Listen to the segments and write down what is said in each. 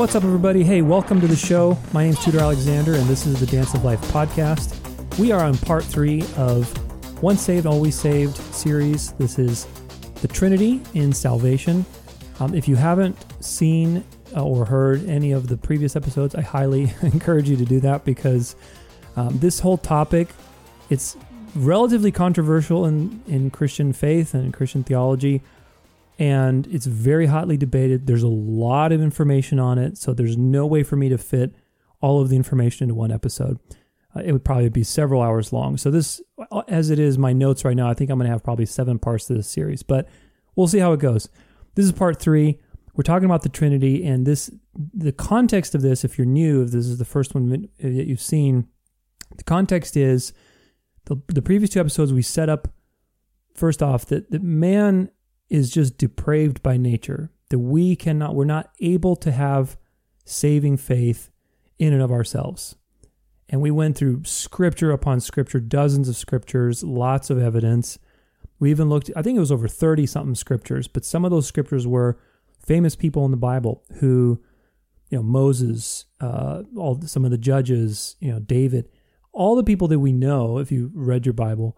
What's up, everybody? Hey, welcome to the show. My name's Tudor Alexander, and this is the Dance of Life podcast. We are on part three of Once Saved, Always Saved series. This is the Trinity in Salvation. Um, if you haven't seen uh, or heard any of the previous episodes, I highly encourage you to do that because um, this whole topic, it's relatively controversial in, in Christian faith and Christian theology and it's very hotly debated. There's a lot of information on it, so there's no way for me to fit all of the information into one episode. Uh, it would probably be several hours long. So this, as it is, my notes right now, I think I'm going to have probably seven parts to this series, but we'll see how it goes. This is part three. We're talking about the Trinity, and this, the context of this, if you're new, if this is the first one that you've seen, the context is the, the previous two episodes we set up first off that, that man is just depraved by nature, that we cannot, we're not able to have saving faith in and of ourselves. And we went through scripture upon scripture, dozens of scriptures, lots of evidence. We even looked, I think it was over 30 something scriptures, but some of those scriptures were famous people in the Bible who, you know, Moses, uh, all some of the judges, you know, David, all the people that we know, if you read your Bible,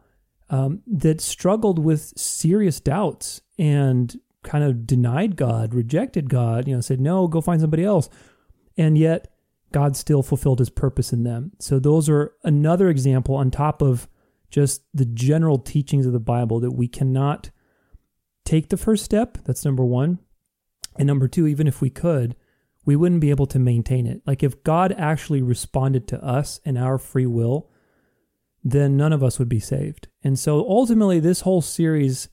um, that struggled with serious doubts and kind of denied God, rejected God, you know, said, no, go find somebody else. And yet God still fulfilled his purpose in them. So those are another example on top of just the general teachings of the Bible that we cannot take the first step. That's number one. And number two, even if we could, we wouldn't be able to maintain it. Like if God actually responded to us and our free will, then none of us would be saved. And so ultimately, this whole series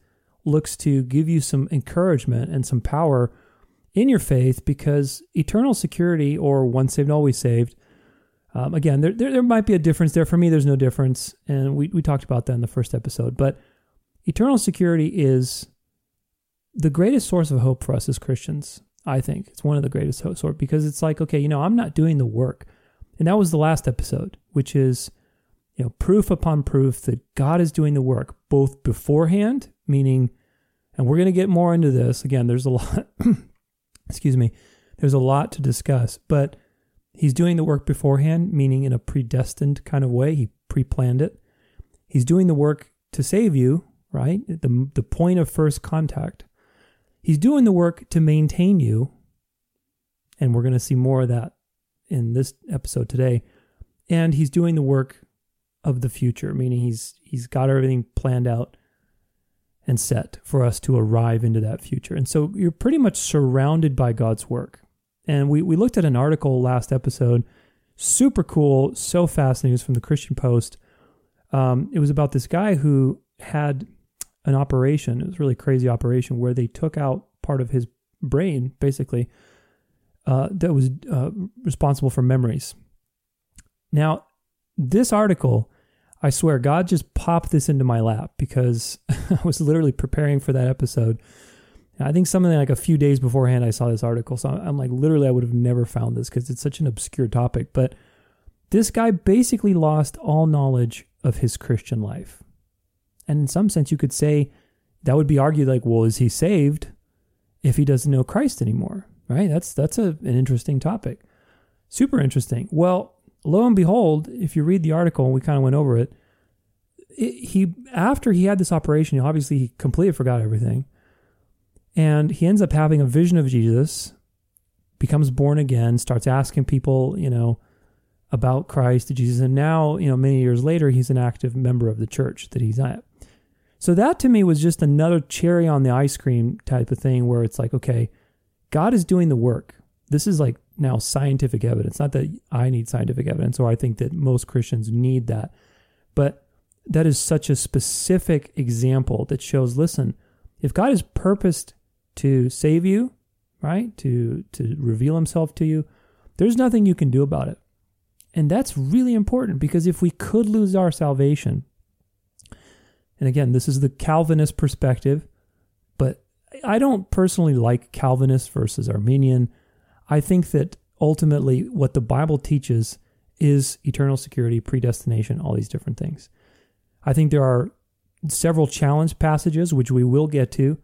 looks to give you some encouragement and some power in your faith because eternal security or once saved, always saved. Um, again, there, there, there might be a difference there. For me, there's no difference. And we, we talked about that in the first episode. But eternal security is the greatest source of hope for us as Christians. I think it's one of the greatest hope sort because it's like, okay, you know, I'm not doing the work. And that was the last episode, which is you know, proof upon proof that God is doing the work both beforehand, meaning, and we're going to get more into this. Again, there's a lot, excuse me, there's a lot to discuss, but he's doing the work beforehand, meaning in a predestined kind of way. He pre planned it. He's doing the work to save you, right? The, the point of first contact. He's doing the work to maintain you. And we're going to see more of that in this episode today. And he's doing the work of the future, meaning he's he's got everything planned out and set for us to arrive into that future. And so you're pretty much surrounded by God's work. And we, we looked at an article last episode, super cool, so fascinating. It was from the Christian Post. Um, it was about this guy who had an operation. It was really crazy operation where they took out part of his brain, basically, uh, that was uh, responsible for memories. Now, this article, I swear, God just popped this into my lap because I was literally preparing for that episode. I think something like a few days beforehand, I saw this article. So I'm like, literally, I would have never found this because it's such an obscure topic. But this guy basically lost all knowledge of his Christian life. And in some sense, you could say that would be argued like, well, is he saved if he doesn't know Christ anymore? Right? That's that's a, an interesting topic. Super interesting. Well, lo and behold, if you read the article, and we kind of went over it, it, he after he had this operation, obviously he completely forgot everything, and he ends up having a vision of Jesus, becomes born again, starts asking people, you know, about Christ, Jesus, and now, you know, many years later, he's an active member of the church that he's at. So that to me was just another cherry on the ice cream type of thing where it's like, okay, God is doing the work. This is like now scientific evidence. Not that I need scientific evidence, or I think that most Christians need that, but that is such a specific example that shows listen, if God has purposed to save you, right, to, to reveal himself to you, there's nothing you can do about it. And that's really important because if we could lose our salvation, and again, this is the Calvinist perspective, but I don't personally like Calvinist versus Arminian. I think that ultimately what the Bible teaches is eternal security, predestination, all these different things. I think there are several challenge passages, which we will get to,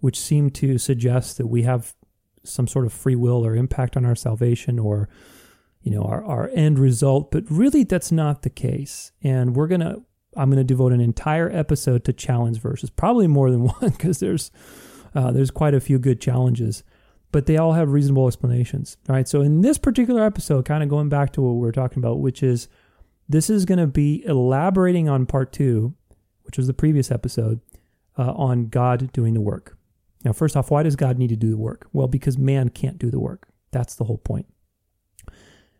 which seem to suggest that we have some sort of free will or impact on our salvation or you know our, our end result but really that's not the case and we're gonna i'm gonna devote an entire episode to challenge verses probably more than one because there's uh, there's quite a few good challenges but they all have reasonable explanations right? So in this particular episode kind of going back to what we were talking about which is this is going to be elaborating on part two which was the previous episode uh, on god doing the work. Now first off why does god need to do the work? Well because man can't do the work. That's the whole point.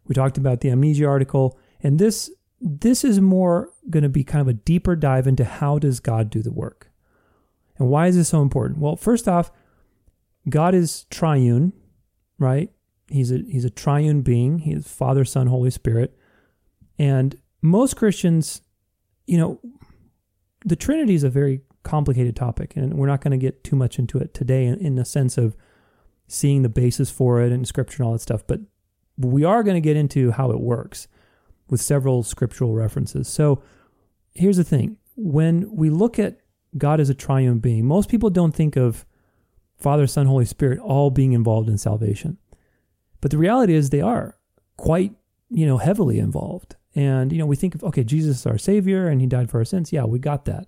We talked about the amnesia article, and this this is more going to be kind of a deeper dive into how does God do the work. And why is this so important? Well, first off, God is triune, right? He's a he's a triune being. He is Father, Son, Holy Spirit. And most Christians, you know, the Trinity is a very complicated topic, and we're not going to get too much into it today in, in the sense of seeing the basis for it and scripture and all that stuff. But we are going to get into how it works with several scriptural references. So here's the thing when we look at God as a triune being, most people don't think of Father, Son, Holy Spirit all being involved in salvation. But the reality is they are quite, you know, heavily involved. And, you know, we think of, okay, Jesus is our Savior and He died for our sins. Yeah, we got that.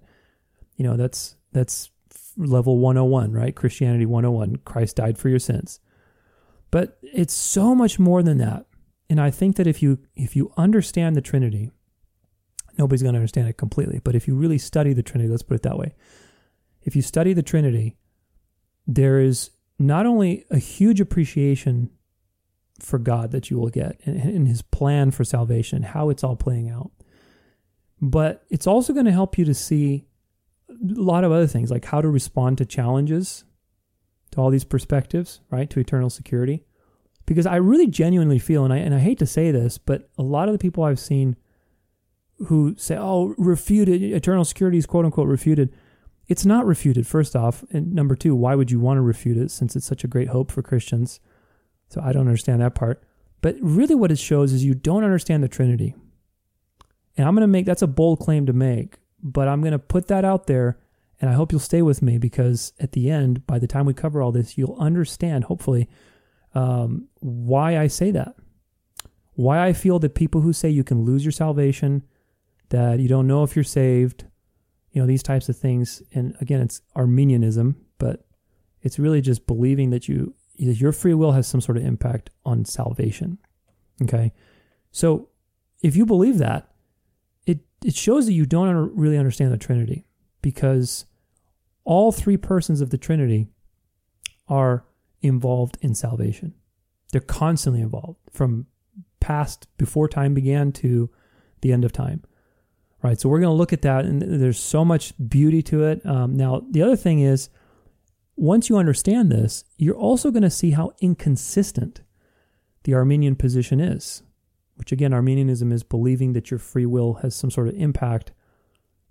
You know, that's, that's level 101, right? Christianity 101. Christ died for your sins. But it's so much more than that. And I think that if you if you understand the Trinity, nobody's going to understand it completely, but if you really study the Trinity, let's put it that way. If you study the Trinity, there is not only a huge appreciation for God that you will get and, his plan for salvation, how it's all playing out. But it's also going to help you to see a lot of other things, like how to respond to challenges to all these perspectives, right? To eternal security. Because I really genuinely feel, and I and I hate to say this, but a lot of the people I've seen who say, "Oh, refuted eternal security is quote unquote refuted," it's not refuted. First off, and number two, why would you want to refute it since it's such a great hope for Christians? So I don't understand that part. But really, what it shows is you don't understand the Trinity. And I'm going to make that's a bold claim to make, but I'm going to put that out there and I hope you'll stay with me because at the end, by the time we cover all this, you'll understand, hopefully, um, why I say that. Why I feel that people who say you can lose your salvation, that you don't know if you're saved, you know, these types of things. And again, it's Arminianism but it's really just believing that you your free will has some sort of impact on salvation. Okay. So if you believe that, it, it shows that you don't really understand the Trinity because all three persons of the Trinity are involved in salvation. They're constantly involved from past before time began to the end of time. Right. So we're going to look at that, and there's so much beauty to it. Um, now, the other thing is, once you understand this, you're also going to see how inconsistent the Arminian position is, which again, Arminianism is believing that your free will has some sort of impact.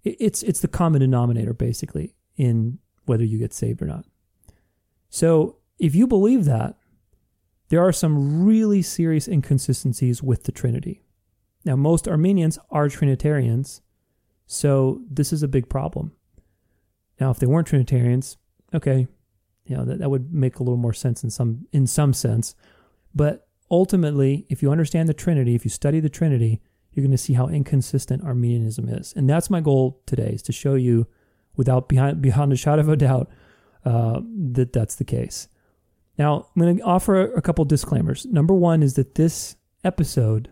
It's it's the common denominator basically in whether you get saved or not. So if you believe that, there are some really serious inconsistencies with the Trinity. Now, most Arminians are Trinitarians, so this is a big problem. Now, if they weren't Trinitarians, okay, you know that, that would make a little more sense in some in some sense. But ultimately, if you understand the Trinity, if you study the Trinity, you're going to see how inconsistent Arminianism is, and that's my goal today: is to show you without behind beyond a shadow of a doubt uh, that that's the case. Now, I'm going to offer a couple disclaimers. Number one is that this episode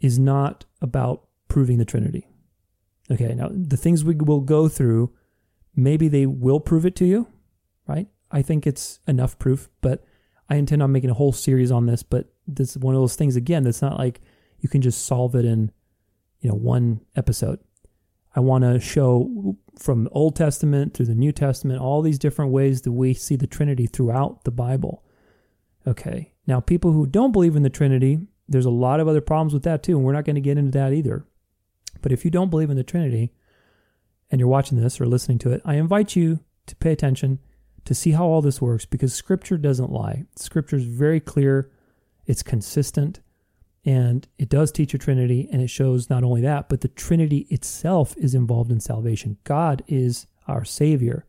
is not about proving the Trinity. Okay, now the things we will go through, maybe they will prove it to you, right? I think it's enough proof, but I intend on making a whole series on this. But this is one of those things again that's not like you can just solve it in, you know, one episode. I want to show from the Old Testament through the New Testament all these different ways that we see the Trinity throughout the Bible. Okay. Now, people who don't believe in the Trinity, there's a lot of other problems with that too, and we're not going to get into that either. But if you don't believe in the Trinity and you're watching this or listening to it, I invite you to pay attention to see how all this works because Scripture doesn't lie. Scripture is very clear, it's consistent, and it does teach a Trinity, and it shows not only that, but the Trinity itself is involved in salvation. God is our Savior.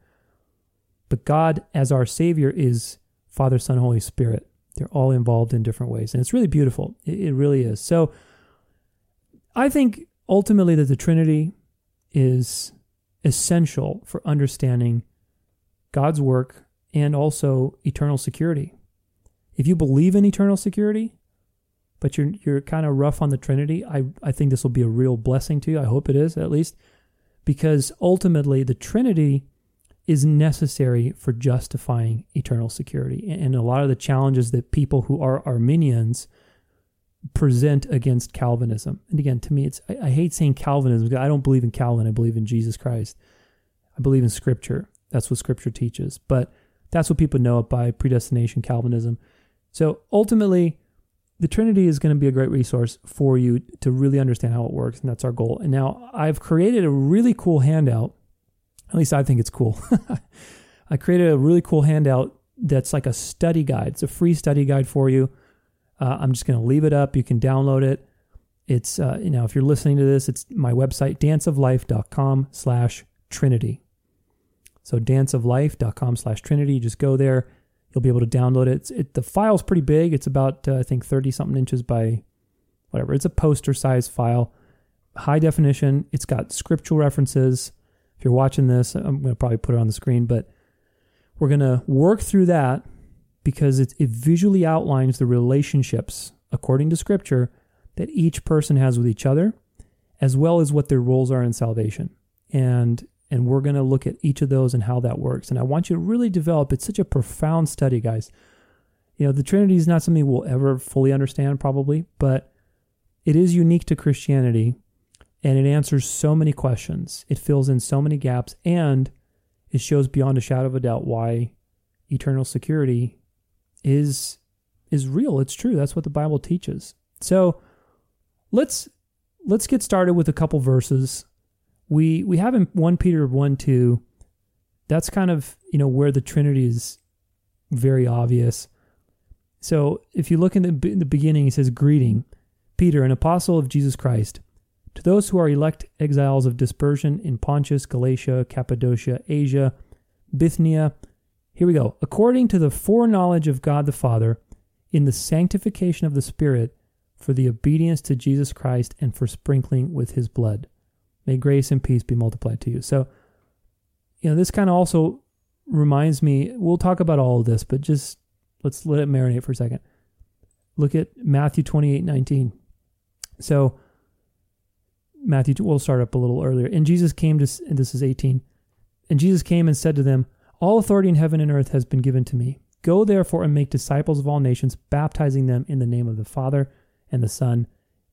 But God, as our Savior, is Father, Son, Holy Spirit. They're all involved in different ways. And it's really beautiful. It, it really is. So I think ultimately that the Trinity is essential for understanding God's work and also eternal security. If you believe in eternal security, but you're you're kind of rough on the Trinity, I, I think this will be a real blessing to you. I hope it is at least, because ultimately the Trinity is necessary for justifying eternal security. And a lot of the challenges that people who are Arminians present against Calvinism. And again, to me, it's I, I hate saying Calvinism. Because I don't believe in Calvin. I believe in Jesus Christ. I believe in Scripture. That's what Scripture teaches. But that's what people know it by predestination Calvinism. So ultimately, the Trinity is going to be a great resource for you to really understand how it works, and that's our goal. And now I've created a really cool handout. At least I think it's cool. I created a really cool handout that's like a study guide. It's a free study guide for you. Uh, I'm just going to leave it up. You can download it. It's uh, you know if you're listening to this, it's my website danceoflife.com slash Trinity. So danceoflife.com slash Trinity. Just go there. You'll be able to download it. it the file's pretty big. It's about, uh, I think, 30 something inches by whatever. It's a poster size file, high definition. It's got scriptural references. If you're watching this, I'm going to probably put it on the screen, but we're going to work through that because it, it visually outlines the relationships, according to scripture, that each person has with each other, as well as what their roles are in salvation. And and we're going to look at each of those and how that works. And I want you to really develop. It's such a profound study, guys. You know, the Trinity is not something we'll ever fully understand, probably, but it is unique to Christianity and it answers so many questions. It fills in so many gaps and it shows beyond a shadow of a doubt why eternal security is is real. It's true. That's what the Bible teaches. So, let's let's get started with a couple verses we we have in 1 Peter 1 2, that's kind of, you know, where the Trinity is very obvious. So if you look in the, in the beginning, he says, Greeting, Peter, an apostle of Jesus Christ, to those who are elect exiles of dispersion in Pontus, Galatia, Cappadocia, Asia, Bithynia. Here we go. According to the foreknowledge of God the Father, in the sanctification of the Spirit, for the obedience to Jesus Christ and for sprinkling with his blood. May grace and peace be multiplied to you. So, you know, this kind of also reminds me, we'll talk about all of this, but just let's let it marinate for a second. Look at Matthew 28 19. So, Matthew, we'll start up a little earlier. And Jesus came to, and this is 18. And Jesus came and said to them, All authority in heaven and earth has been given to me. Go therefore and make disciples of all nations, baptizing them in the name of the Father and the Son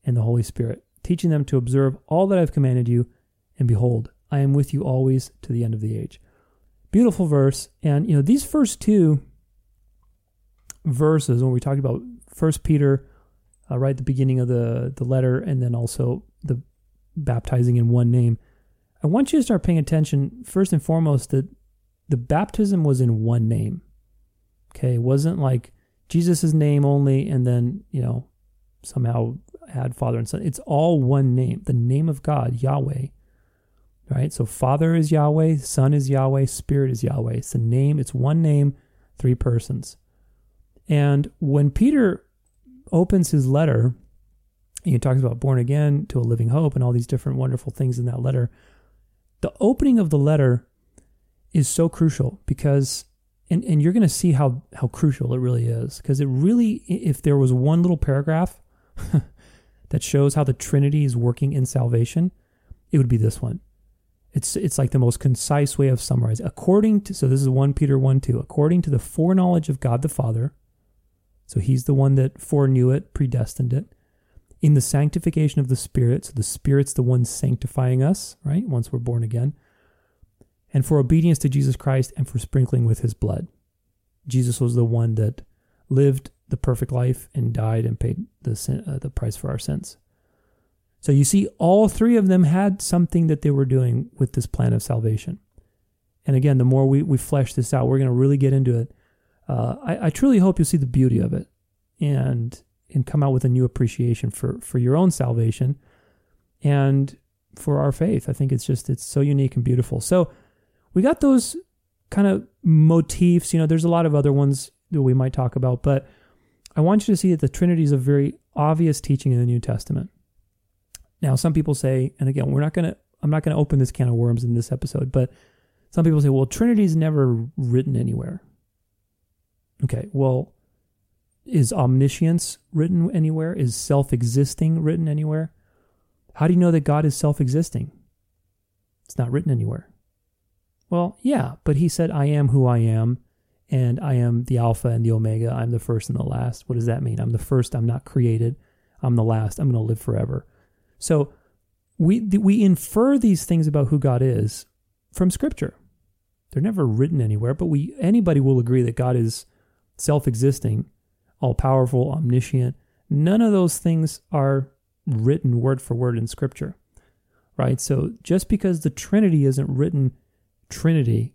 and the Holy Spirit teaching them to observe all that I've commanded you, and behold, I am with you always to the end of the age. Beautiful verse. And, you know, these first two verses, when we talk about First Peter, uh, right at the beginning of the, the letter, and then also the baptizing in one name, I want you to start paying attention, first and foremost, that the baptism was in one name. Okay, it wasn't like Jesus' name only, and then, you know, somehow add Father and Son. It's all one name, the name of God, Yahweh. Right? So Father is Yahweh, Son is Yahweh, Spirit is Yahweh. It's a name, it's one name, three persons. And when Peter opens his letter, he talks about born again to a living hope and all these different wonderful things in that letter. The opening of the letter is so crucial because and, and you're going to see how how crucial it really is because it really if there was one little paragraph that shows how the Trinity is working in salvation, it would be this one. It's it's like the most concise way of summarizing. According to so this is 1 Peter 1 2. According to the foreknowledge of God the Father, so he's the one that foreknew it, predestined it, in the sanctification of the Spirit, so the Spirit's the one sanctifying us, right? Once we're born again. And for obedience to Jesus Christ and for sprinkling with his blood. Jesus was the one that lived the perfect life and died and paid the sin, uh, the price for our sins. So you see, all three of them had something that they were doing with this plan of salvation. And again, the more we, we flesh this out, we're going to really get into it. Uh, I, I truly hope you'll see the beauty of it and and come out with a new appreciation for for your own salvation and for our faith. I think it's just it's so unique and beautiful. So we got those kind of motifs. You know, there's a lot of other ones that we might talk about. But I want you to see that the Trinity is a very obvious teaching in the New Testament. Now, some people say, and again, we're not going to, I'm not going to open this can of worms in this episode, but some people say, well, Trinity's never written anywhere. Okay, well, is omniscience written anywhere? Is self existing written anywhere? How do you know that God is self existing? It's not written anywhere. Well, yeah, but he said, I am who I am, and I am the Alpha and the Omega. I'm the first and the last. What does that mean? I'm the first, I'm not created. I'm the last, I'm going to live forever. So we, we infer these things about who God is from Scripture. They're never written anywhere, but we anybody will agree that God is self-existing, all-powerful, omniscient. None of those things are written word for word in Scripture, right? So just because the Trinity isn't written Trinity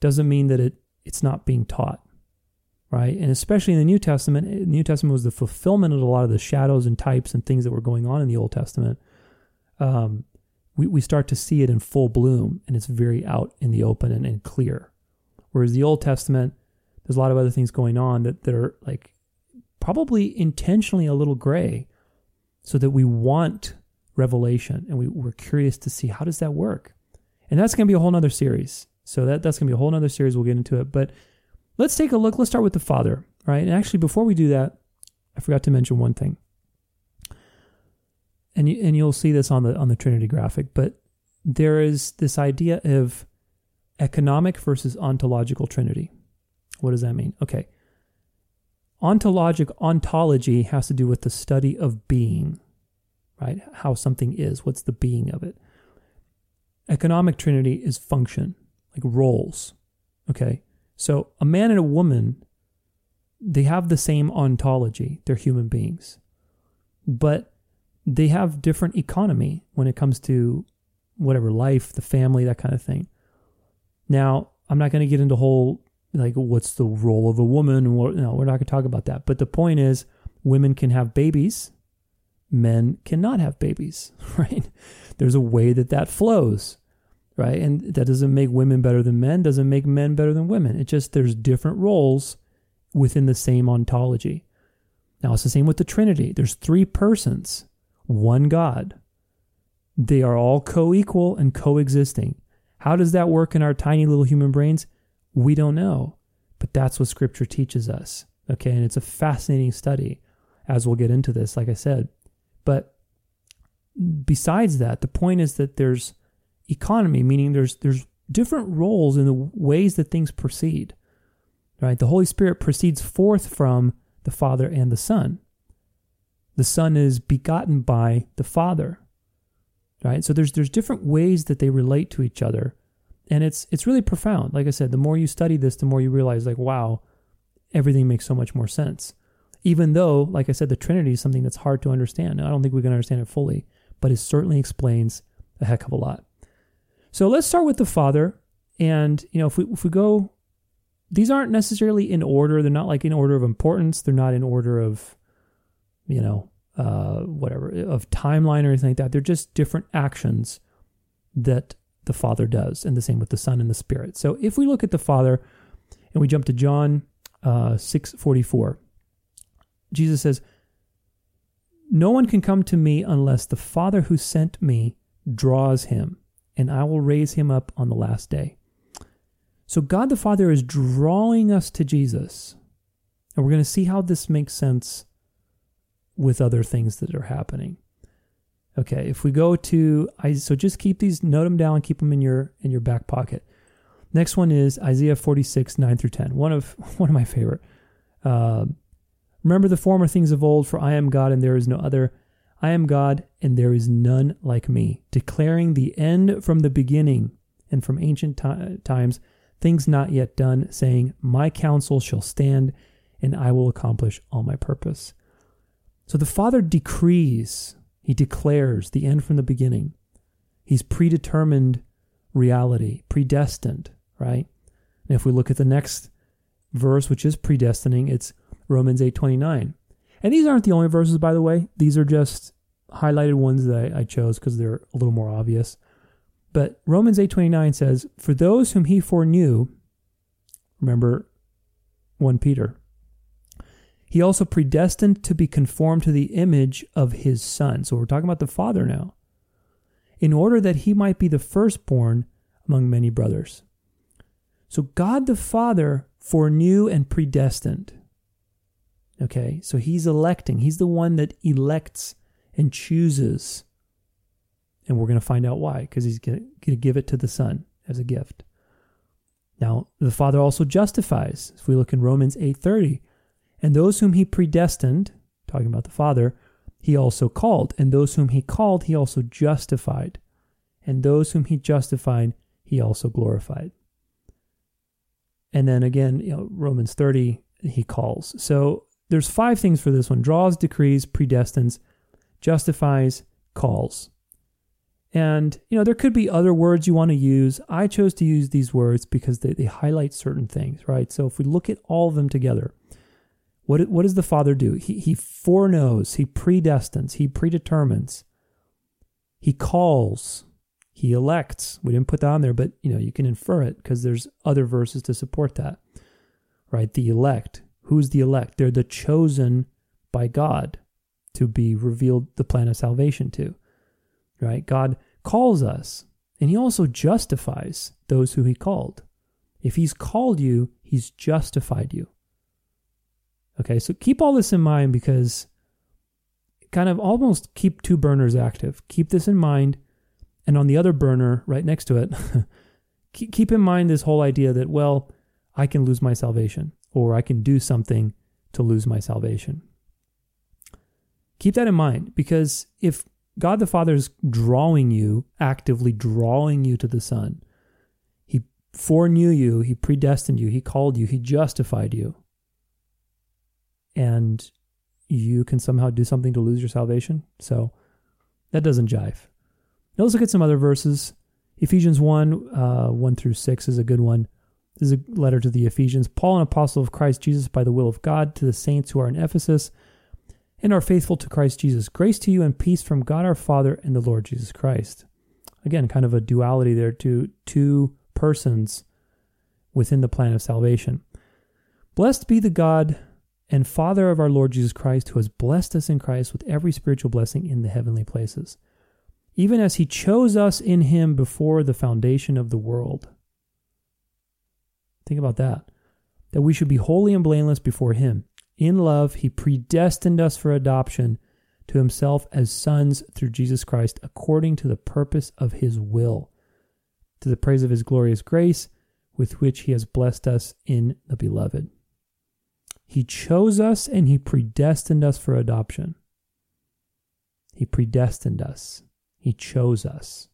doesn't mean that it it's not being taught, right? And especially in the New Testament, the New Testament was the fulfillment of a lot of the shadows and types and things that were going on in the Old Testament. Um, we, we start to see it in full bloom and it's very out in the open and, and clear. Whereas the Old Testament, there's a lot of other things going on that, that are like probably intentionally a little gray so that we want revelation and we, we're curious to see how does that work. And that's going to be a whole nother series. So that, that's going to be a whole nother series. We'll get into it. But let's take a look. Let's start with the father right? And actually before we do that i forgot to mention one thing. And you, and you'll see this on the on the trinity graphic but there is this idea of economic versus ontological trinity. What does that mean? Okay ontologic ontology has to do with the study of being right? How something is. What's the being of it? Economic trinity is function like roles okay? So a man and a woman they have the same ontology. They're human beings. But they have different economy when it comes to whatever life the family that kind of thing. Now i'm not going to get into whole like what's the role of a woman? What no we're not going to talk about that. But the point is women can have babies men cannot have babies right? There's a way that that flows right? And that doesn't make women better than men doesn't make men better than women. It just there's different roles within the same ontology. Now it's the same with the trinity. There's three persons one god. They are all co-equal and coexisting. How does that work in our tiny little human brains we don't know, but that's what scripture teaches us. Okay. And it's a fascinating study as we'll get into this, like I said. But besides that, the point is that there's economy, meaning there's, there's different roles in the ways that things proceed, right? The Holy Spirit proceeds forth from the Father and the Son. The Son is begotten by the Father, right? So there's, there's different ways that they relate to each other and it's it's really profound. Like I said, the more you study this, the more you realize like wow, everything makes so much more sense. Even though, like I said, the Trinity is something that's hard to understand. I don't think we can understand it fully, but it certainly explains a heck of a lot. So let's start with the Father. And you know, if we if we go, these aren't necessarily in order. They're not like in order of importance. They're not in order of, you know, uh, whatever of timeline or anything like that. They're just different actions that the Father does, and the same with the Son and the Spirit. So if we look at the Father and we jump to John uh, 6 44, Jesus says, No one can come to me unless the Father who sent me draws him, and I will raise him up on the last day. So God the Father is drawing us to Jesus. And we're going to see how this makes sense with other things that are happening. Okay, if we go to so just keep these, note them down, keep them in your in your back pocket. Next one is Isaiah 46, 9 through 10. One of one of my favorite. Uh, Remember the former things of old, for I am God and there is no other. I am God and there is none like me, declaring the end from the beginning and from ancient t- times, things not yet done, saying, My counsel shall stand and I will accomplish all my purpose. So the Father decrees he declares the end from the beginning. He's predetermined reality, predestined, right? And if we look at the next verse, which is predestining, it's Romans 8:29. And these aren't the only verses, by the way. These are just highlighted ones that I, I chose because they're a little more obvious. But Romans 8:29 says, "For those whom he foreknew, remember 1 Peter, He also predestined to be conformed to the image of his Son. So we're talking about the Father now. In order that he might be the firstborn among many brothers. So God the Father foreknew and predestined. Okay, so he's electing. He's the one that elects and chooses. And we're going to find out why, because he's going to give it to the Son as a gift. Now, the Father also justifies. If we look in Romans 8:30, and those whom he predestined, talking about the Father, he also called, and those whom he called, he also justified, and those whom he justified, he also glorified. And then again, you know, Romans 30, he calls. So there's five things for this one draws, decrees, predestines, justifies, calls. And, you know, there could be other words you want to use. I chose to use these words because they, they highlight certain things, right? So if we look at all of them together, what, what does the Father do? He, he foreknows, he predestines, he predetermines, he calls, he elects. We didn't put that on there, but, you know, you can infer it because there's other verses to support that, right? The elect. Who's the elect? They're the chosen by God to be revealed the plan of salvation to right? God calls us and he also justifies those who he called. If he's called you, he's justified you. Okay, so keep all this in mind because kind of almost keep two burners active. Keep this in mind. And on the other burner right next to it, keep in mind this whole idea that, well, I can lose my salvation or I can do something to lose my salvation. Keep that in mind because if God the Father is drawing you, actively drawing you to the Son. He foreknew you, He predestined you, He called you, He justified you. And you can somehow do something to lose your salvation. So that doesn't jive. Now let's look at some other verses. Ephesians 1 uh, 1 through 6 is a good one. This is a letter to the Ephesians. Paul, an apostle of Christ Jesus by the will of God, to the saints who are in Ephesus and are faithful to Christ Jesus. Grace to you and peace from God our Father and the Lord Jesus Christ. Again, kind of a duality there to two persons within the plan of salvation. Blessed be the God and Father of our Lord Jesus Christ, who has blessed us in Christ with every spiritual blessing in the heavenly places, even as he chose us in him before the foundation of the world. Think about that. That we should be holy and blameless before him. In love, he predestined us for adoption to himself as sons through Jesus Christ, according to the purpose of his will, to the praise of his glorious grace, with which he has blessed us in the beloved. He chose us and he predestined us for adoption. He predestined us. He chose us.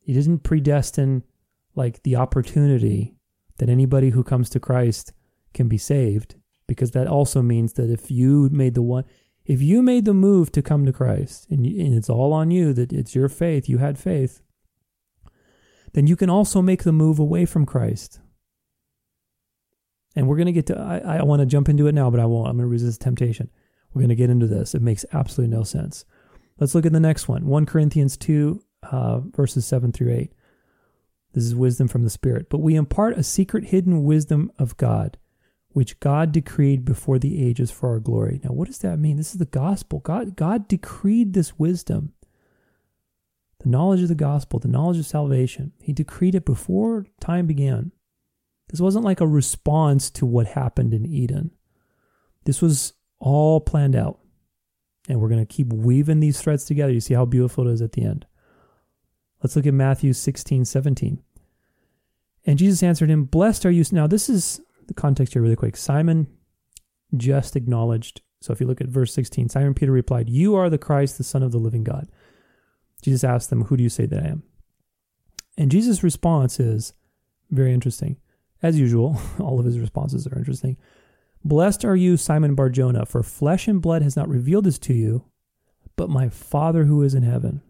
He didn't predestine like the opportunity that anybody who comes to Christ can be saved because that also means that if you made the one if you made the move to come to Christ and, and it's all on you that it's your faith you had faith then you can also make the move away from Christ and we're going to get to I, I want to jump into it now but I won't I'm going to resist temptation we're going to get into this it makes absolutely no sense let's look at the next one 1 Corinthians 2 uh, verses 7 through 8 this is wisdom from the Spirit but we impart a secret hidden wisdom of God which God decreed before the ages for our glory. Now, what does that mean? This is the gospel. God, God decreed this wisdom, the knowledge of the gospel, the knowledge of salvation. He decreed it before time began. This wasn't like a response to what happened in Eden. This was all planned out. And we're going to keep weaving these threads together. You see how beautiful it is at the end. Let's look at Matthew 16, 17. And Jesus answered him, Blessed are you. Now, this is the context here really quick. Simon just acknowledged. So if you look at verse 16, Simon Peter replied, You are the Christ, the Son of the living God. Jesus asked them, Who do you say that I am? And Jesus' response is very interesting. As usual, all of his responses are interesting. Blessed are you, Simon Barjona, for flesh and blood has not revealed this to you, but my Father who is in heaven.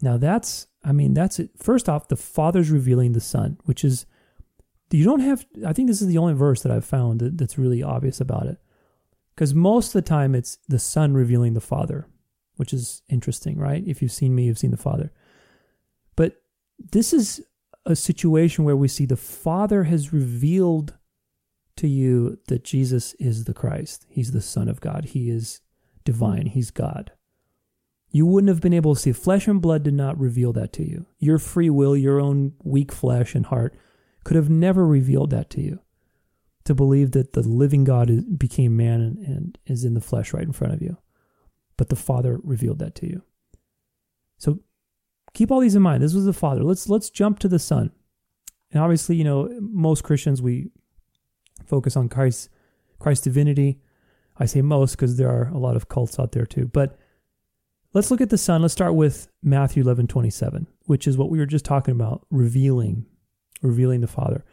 Now that's, I mean, that's it. First off, the Father's revealing the Son, which is you don't have i think this is the only verse that i've found that, that's really obvious about it because most of the time it's the son revealing the father which is interesting right if you've seen me you've seen the father but this is a situation where we see the father has revealed to you that Jesus is the Christ. He's the Son of God. He is divine. He's God. You wouldn't have been able to see. Flesh and blood did not reveal that to you. Your free will, your own weak flesh and heart could have never revealed that to you. To believe that the living God became man and, is in the flesh right in front of you. But the Father revealed that to you. So keep all these in mind. This was the Father. Let's let's jump to the Son. And obviously, you know, most Christians we focus on Christ Christ's divinity. I say most because there are a lot of cults out there too. But let's look at the Son. Let's start with Matthew 11, 27, which is what we were just talking about, revealing, revealing the Father.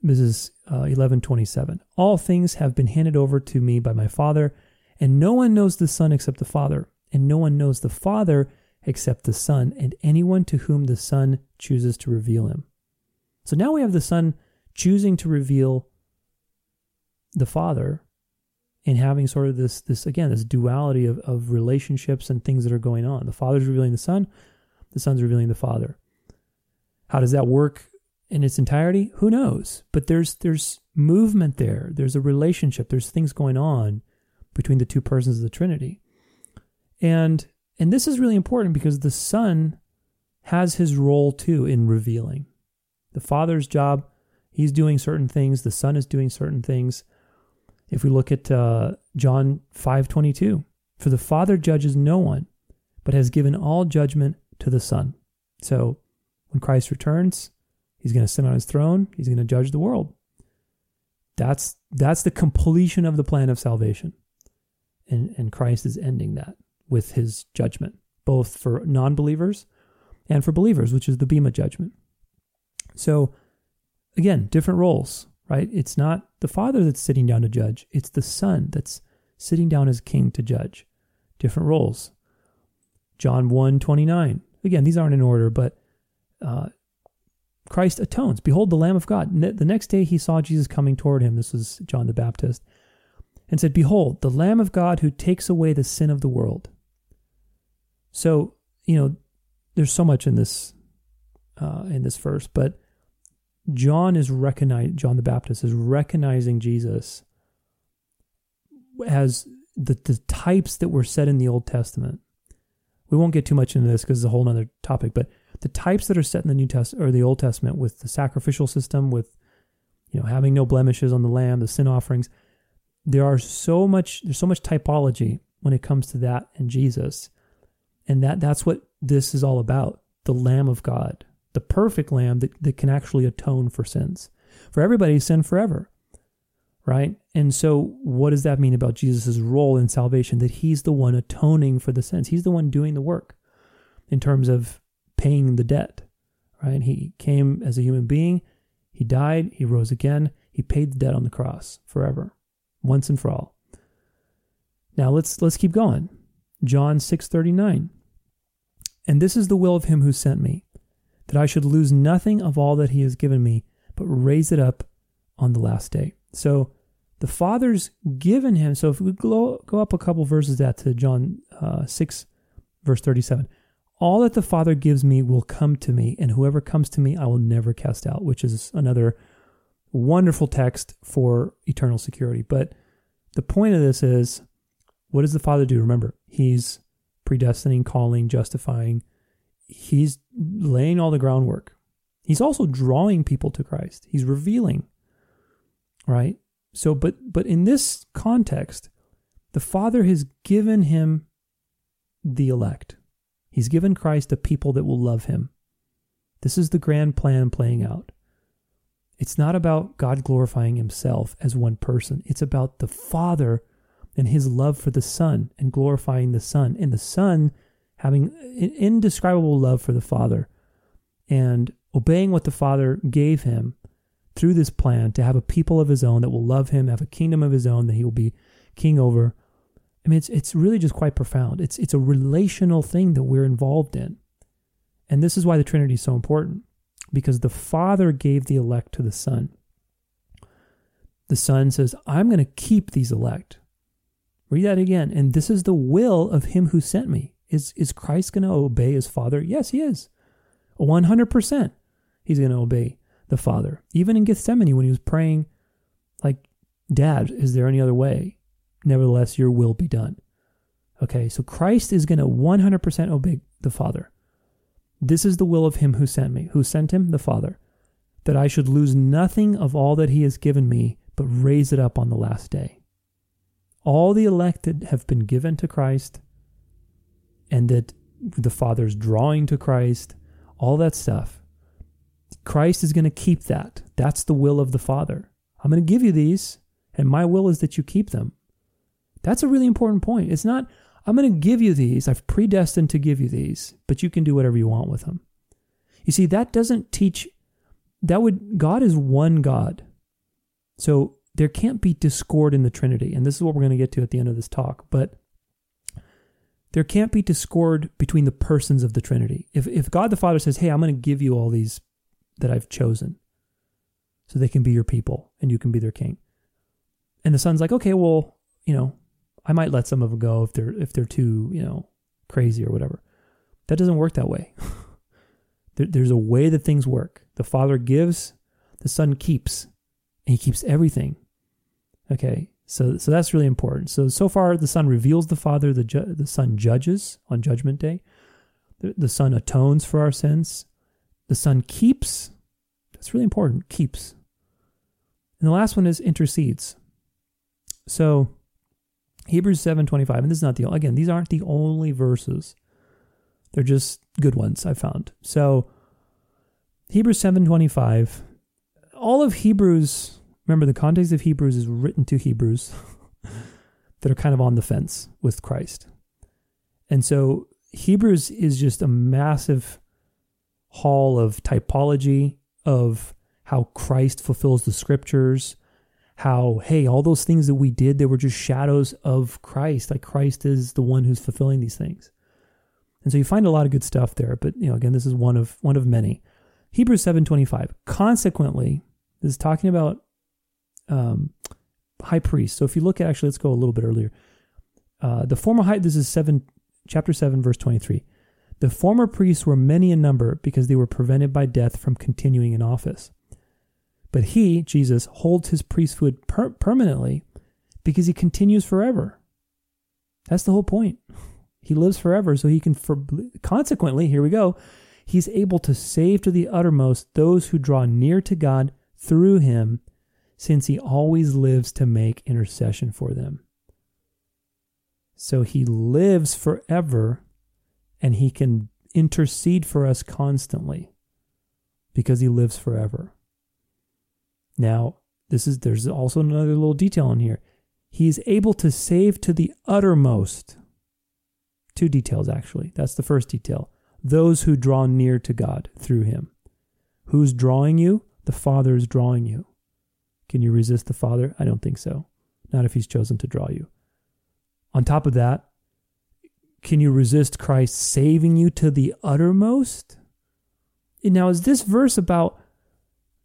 This is uh, 11, 27. All things have been handed over to me by my Father, and no one knows the Son except the Father, and no one knows the Father except the Son, and anyone to whom the Son chooses to reveal him. So now we have the Son choosing to reveal the Father and having sort of this this again this duality of, of relationships and things that are going on. The Father's revealing the Son, the Son's revealing the Father. How does that work in its entirety? Who knows? But there's there's movement there. There's a relationship. There's things going on between the two persons of the Trinity. And and this is really important because the Son has his role too in revealing. The Father's job, he's doing certain things, the Son is doing certain things. If we look at uh, John 5:22, for the Father judges no one, but has given all judgment to the Son. So when Christ returns, he's going to sit on his throne, he's going to judge the world. That's that's the completion of the plan of salvation. And and Christ is ending that with his judgment, both for non-believers and for believers, which is the Bema judgment. So again, different roles right? It's not the Father that's sitting down to judge, it's the Son that's sitting down as king to judge. Different roles. John 1 29. Again, these aren't in order, but uh, Christ atones. Behold the Lamb of God. The next day he saw Jesus coming toward him. This was John the Baptist. And said, Behold, the Lamb of God who takes away the sin of the world. So, you know, there's so much in this uh, in this verse, but John is recognizing John the Baptist is recognizing Jesus as the, the types that were set in the Old Testament. We won't get too much into this because it's a whole other topic, but the types that are set in the New Testament or the Old Testament with the sacrificial system, with you know having no blemishes on the lamb, the sin offerings, there are so much there's so much typology when it comes to that and Jesus. And that that's what this is all about, the Lamb of God the perfect lamb that, that can actually atone for sins. For everybody, sin forever. Right? And so, what does that mean about Jesus' role in salvation? That he's the one atoning for the sins. He's the one doing the work in terms of paying the debt. Right? He came as a human being, he died, he rose again, he paid the debt on the cross forever, once and for all. Now let's let's keep going. John 6:39. And this is the will of him who sent me, that I should lose nothing of all that he has given me, but raise it up on the last day. So the Father's given him. So if we go, go up a couple verses that to John uh, 6, verse 37. All that the Father gives me will come to me, and whoever comes to me I will never cast out, which is another wonderful text for eternal security. But the point of this is what does the Father do? Remember, He's predestining, calling, justifying, he's laying all the groundwork. He's also drawing people to Christ. He's revealing. Right? So but but in this context, the Father has given him the elect. He's given Christ a people that will love him. This is the grand plan playing out. It's not about God glorifying himself as one person. It's about the Father and his love for the Son and glorifying the Son. And the Son having an indescribable love for the Father and obeying what the Father gave him through this plan to have a people of his own that will love him, have a kingdom of his own that he will be king over. I mean, it's it's really just quite profound. It's it's a relational thing that we're involved in, and this is why the Trinity is so important, because the Father gave the elect to the Son. The Son says, "I'm going to keep these elect." Read that again, and this is the will of Him who sent me. Is, is Christ going to obey his Father? Yes, he is. 100%. He's going to obey the Father. Even in Gethsemane, when he was praying Like, Dad, is there any other way? Nevertheless, your will be done. Okay, so Christ is going to 100% obey the Father. This is the will of him who sent me. Who sent him? The Father. That I should lose nothing of all that he has given me, but raise it up on the last day. All the elected have been given to Christ, and that the Father's drawing to Christ, all that stuff. Christ is going to keep that. That's the will of the Father. I'm going to give you these, and my will is that you keep them. That's a really important point. It's not, I'm going to give you these. I've predestined to give you these, but you can do whatever you want with them. You see, that doesn't teach, that would, God is one God. So there can't be discord in the Trinity. And this is what we're going to get to at the end of this talk. But there can't be discord between the persons of the Trinity. If, if God the Father says, Hey, I'm going to give you all these that I've chosen so they can be your people and you can be their king. And the son's like, Okay, well, you know, I might let some of them go if they're if they're too you know crazy or whatever. That doesn't work that way. there, there's a way that things work. The Father gives, the Son keeps, and He keeps everything. Okay, so so that's really important. So so far, the Son reveals the Father. The ju- the Son judges on Judgment Day. The, the Son atones for our sins. The Son keeps. That's really important. Keeps. And the last one is intercedes. So Hebrews 7:25 and this is not the again these aren't the only verses. They're just good ones I found. So Hebrews 7:25 all of Hebrews remember the context of Hebrews is written to Hebrews that are kind of on the fence with Christ. And so Hebrews is just a massive hall of typology of how Christ fulfills the scriptures, how, hey, all those things that we did, they were just shadows of Christ. Like Christ is the one who's fulfilling these things. And so you find a lot of good stuff there, but you know, again, this is one of one of many. Hebrews 7:25. Consequently, this is talking about um, high priest. So if you look at actually, let's go a little bit earlier. Uh, the former high. This is seven, chapter seven, verse 23. The former priests were many in number because they were prevented by death from continuing in office. But he, Jesus, holds his priesthood per- permanently because he continues forever. That's the whole point. He lives forever, so he can, for- consequently, here we go, he's able to save to the uttermost those who draw near to God through him, since he always lives to make intercession for them. So he lives forever and he can intercede for us constantly because he lives forever. Now, this is there's also another little detail in here. He is able to save to the uttermost. Two details actually. That's the first detail. Those who draw near to God through him. Who's drawing you? The Father is drawing you. Can you resist the Father? I don't think so. Not if he's chosen to draw you. On top of that, can you resist Christ saving you to the uttermost? And now, is this verse about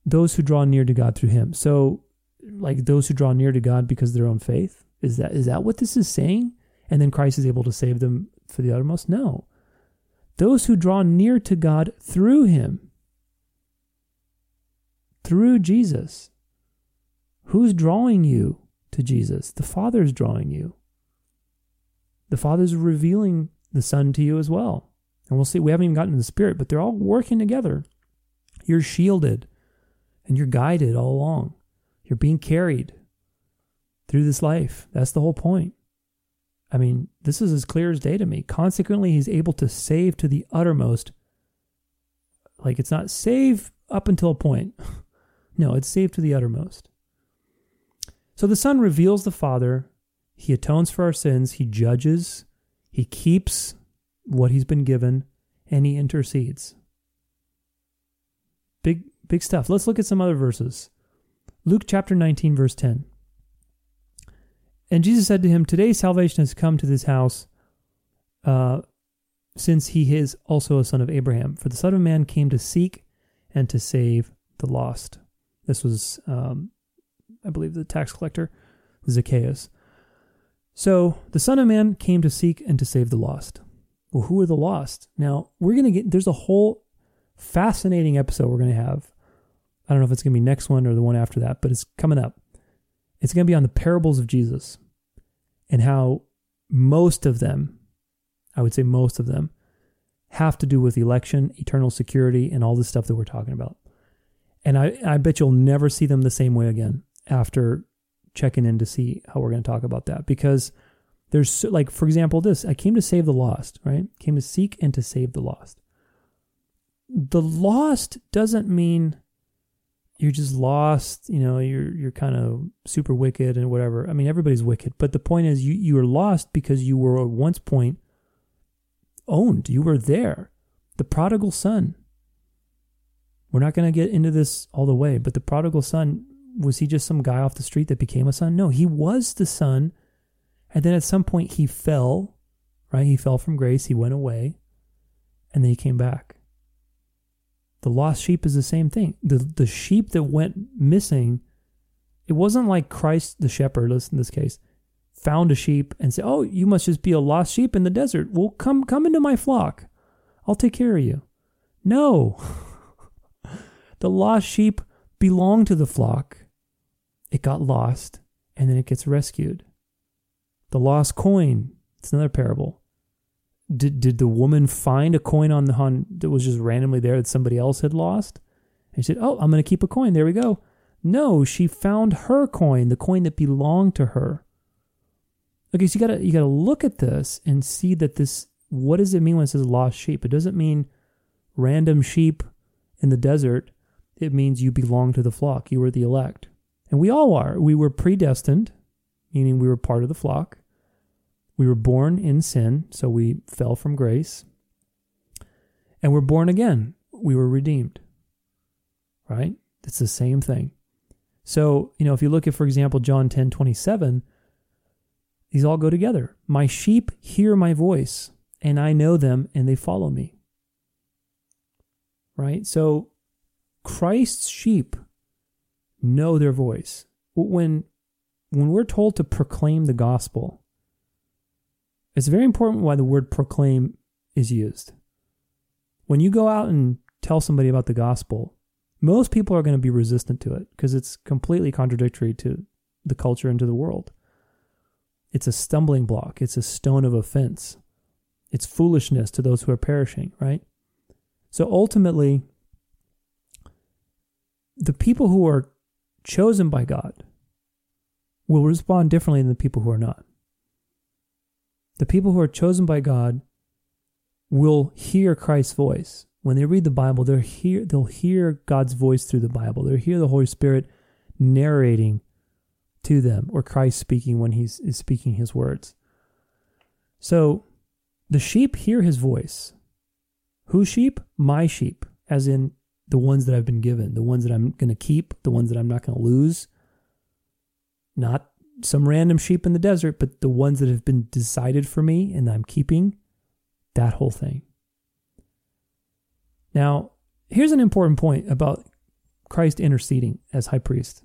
those who draw near to God through him. So like those who draw near to God because of their own faith? Is that is that what this is saying? And then Christ is able to save them for the uttermost? No. Those who draw near to God through him. Through Jesus. Who's drawing you to Jesus? The Father is drawing you. The Father is revealing the Son to you as well. And we'll see, we haven't even gotten to the Spirit, but they're all working together. You're shielded and you're guided all along. You're being carried through this life. That's the whole point. I mean, this is as clear as day to me. Consequently, he's able to save to the uttermost. Like it's not save up until a point. no, it's save to the uttermost. So the Son reveals the Father. He atones for our sins. He judges. He keeps what he's been given, and he intercedes. Big Big stuff. Let's look at some other verses. Luke chapter 19, verse 10. And Jesus said to him, Today salvation has come to this house, uh, since he is also a son of Abraham. For the Son of Man came to seek and to save the lost. This was, um, I believe, the tax collector, Zacchaeus. So the Son of Man came to seek and to save the lost. Well, who are the lost? Now, we're going to get, there's a whole fascinating episode we're going to have I don't know if it's going to be next one or the one after that, but it's coming up. It's going to be on the parables of Jesus and how most of them, I would say most of them, have to do with election, eternal security, and all the stuff that we're talking about. And I, I bet you'll never see them the same way again after checking in to see how we're going to talk about that. Because there's, like, for example, this I came to save the lost, right? Came to seek and to save the lost. The lost doesn't mean you're just lost, you know, you're you're kind of super wicked and whatever. I mean, everybody's wicked, but the point is you you are lost because you were at once point owned. You were there. The prodigal son. We're not going to get into this all the way, but the prodigal son was he just some guy off the street that became a son? No, he was the son. And then at some point he fell, right? He fell from grace, he went away, and then he came back. The lost sheep is the same thing. The the sheep that went missing, it wasn't like Christ the shepherd, listen in this case, found a sheep and said, "Oh, you must just be a lost sheep in the desert. Well, come come into my flock. I'll take care of you." No. the lost sheep belonged to the flock. It got lost and then it gets rescued. The lost coin, it's another parable did did the woman find a coin on the on that was just randomly there that somebody else had lost? And she said, "Oh, I'm going to keep a coin. There we go." No, she found her coin, the coin that belonged to her. Okay, so you gotta you gotta look at this and see that this. What does it mean when it says lost sheep? It doesn't mean random sheep in the desert. It means you belong to the flock. You were the elect, and we all are. We were predestined, meaning we were part of the flock. We were born in sin, so we fell from grace. And we're born again. We were redeemed. Right? It's the same thing. So, you know, if you look at, for example, John 10 27, these all go together. My sheep hear my voice, and I know them, and they follow me. Right? So, Christ's sheep know their voice. When, when we're told to proclaim the gospel, it's very important why the word proclaim is used. When you go out and tell somebody about the gospel, most people are going to be resistant to it because it's completely contradictory to the culture and to the world. It's a stumbling block, it's a stone of offense. It's foolishness to those who are perishing, right? So ultimately, the people who are chosen by God will respond differently than the people who are not the people who are chosen by God will hear Christ's voice. When they read the Bible, they'll hear, they'll hear God's voice through the Bible. They'll hear the Holy Spirit narrating to them or Christ speaking when he's is speaking his words. So the sheep hear his voice. Whose sheep? My sheep, as in the ones that I've been given, the ones that I'm going to keep, the ones that I'm not going to lose. Not some random sheep in the desert, but the ones that have been decided for me and I'm keeping, that whole thing. Now, here's an important point about Christ interceding as high priest.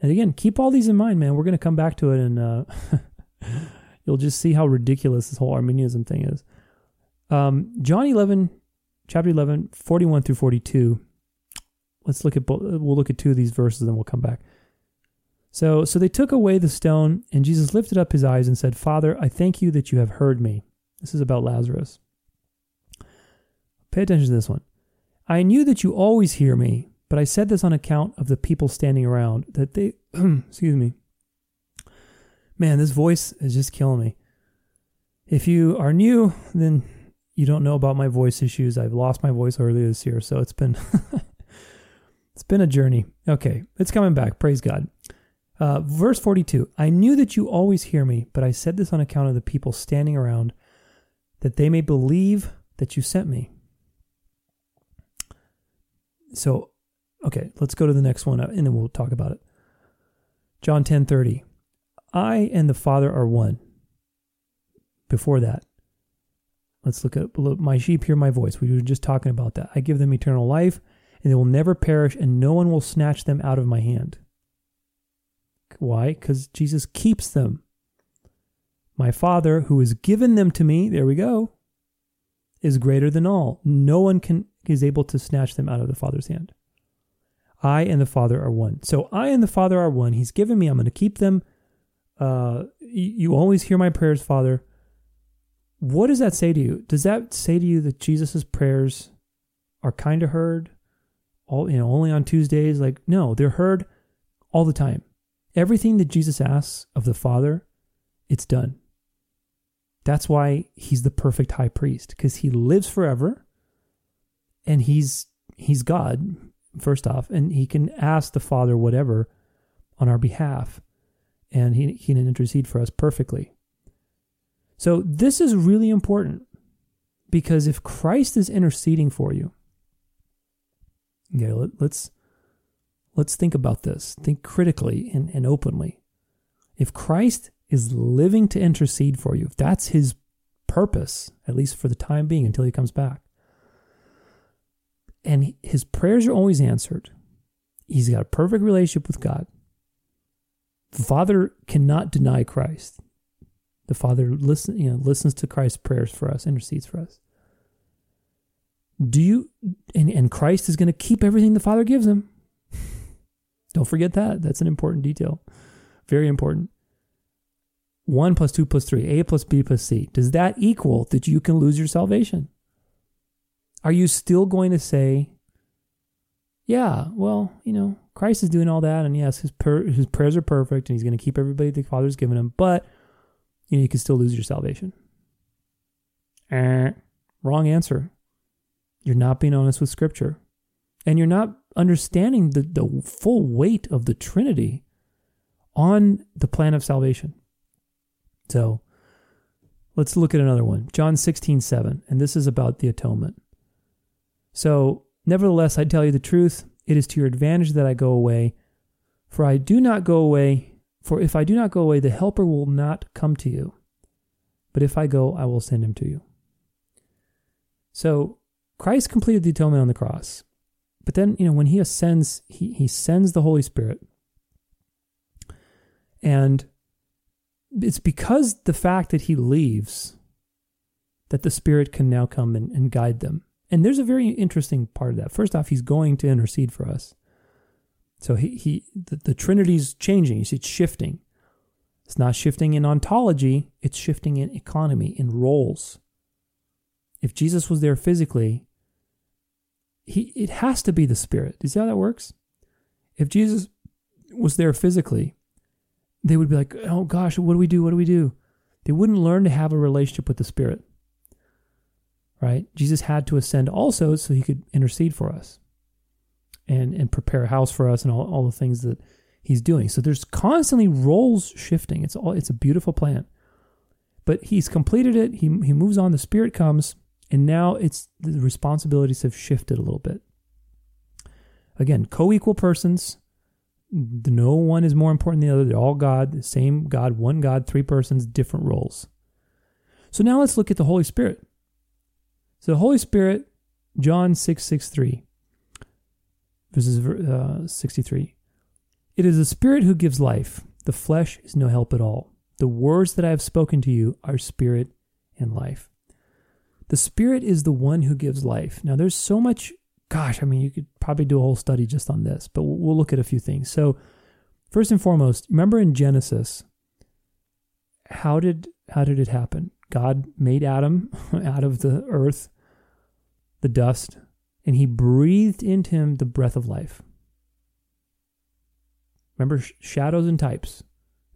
And again, keep all these in mind, man. We're going to come back to it and uh, you'll just see how ridiculous this whole Arminianism thing is. Um, John 11, chapter 11, 41 through 42. Let's look at, we'll look at two of these verses and we'll come back. So, so they took away the stone, and Jesus lifted up his eyes and said, Father, I thank you that you have heard me. This is about Lazarus. Pay attention to this one. I knew that you always hear me, but I said this on account of the people standing around, that they, excuse me. Man, this voice is just killing me. If you are new, then you don't know about my voice issues. I've lost my voice earlier this year, so it's been it's been a journey. Okay, it's coming back. Praise God. Uh, verse 42 I knew that you always hear me, but I said this on account of the people standing around, that they may believe that you sent me. So, okay, let's go to the next one uh, and then we'll talk about it. John 10 30. I and the Father are one. Before that, let's look at my sheep hear my voice. We were just talking about that. I give them eternal life, and they will never perish, and no one will snatch them out of my hand. Why? Because Jesus keeps them. My Father, who has given them to me, there we go, is greater than all. No one can is able to snatch them out of the Father's hand. I and the Father are one. So I and the Father are one. He's given me. I'm going to keep them. Uh, you always hear my prayers, Father. What does that say to you? Does that say to you that Jesus' prayers are kind of heard? All you know, only on Tuesdays? Like, no, they're heard all the time. Everything that Jesus asks of the Father, it's done. That's why he's the perfect high priest because he lives forever and he's he's God first off and he can ask the Father whatever on our behalf and he, he can intercede for us perfectly. So this is really important because if Christ is interceding for you, okay, let, let's let's think about this. Think critically and, and openly. If Christ is living to intercede for you, if that's his purpose, at least for the time being until he comes back, and his prayers are always answered, he's got a perfect relationship with God. The Father cannot deny Christ. The Father listen, you know, listens to Christ's prayers for us, intercedes for us. Do you and, and Christ is going to keep everything the Father gives him. Don't forget that. That's an important detail. Very important. 1 plus 2 plus 3, A plus B plus C. Does that equal that you can lose your salvation? Are you still going to say, yeah, well, you know, Christ is doing all that, and yes, his, per- his prayers are perfect, and he's going to keep everybody the Father's given him, but you you can still lose your salvation. Eh, wrong answer. You're not being honest with Scripture, and you're not understanding the, the full weight of the Trinity on the plan of salvation. So let's look at another one. John 16, 7. And this is about the atonement. So, nevertheless, I tell you the truth, it is to your advantage that I go away. For I do not go away, for if I do not go away, the Helper will not come to you. But if I go, I will send him to you. So, Christ completed the atonement on the cross. But then, you know, when he ascends, he, he sends the Holy Spirit. And it's because the fact that he leaves that the Spirit can now come and, and guide them. And there's a very interesting part of that. First off, he's going to intercede for us. So he, he the, the Trinity's changing. You see, it's shifting. It's not shifting in ontology, it's shifting in economy, in roles. If Jesus was there physically, he it has to be the Spirit. Do you see how that works? If Jesus was there physically, they would be like, oh gosh, what do we do? What do we do? They wouldn't learn to have a relationship with the Spirit. Right? Jesus had to ascend also so he could intercede for us and, and prepare a house for us and all, all the things that he's doing. So there's constantly roles shifting. It's all it's a beautiful plan. But he's completed it. He he moves on, the spirit comes, and now it's the responsibilities have shifted a little bit. Again, co-equal persons, no one is more important than the other. They're all God, the same God, one God, three persons, different roles. So now let's look at the Holy Spirit. So the Holy Spirit, John 6 6 3, verses uh, 63. It is the Spirit who gives life. The flesh is no help at all. The words that I have spoken to you are spirit and life. The Spirit is the one who gives life. Now, there's so much gosh, I mean, you could probably do a whole study just on this, but we'll look at a few things. So, first and foremost, remember in Genesis, how did how did it happen? God made Adam out of the earth, the dust, and he breathed into him the breath of life. Remember shadows and types.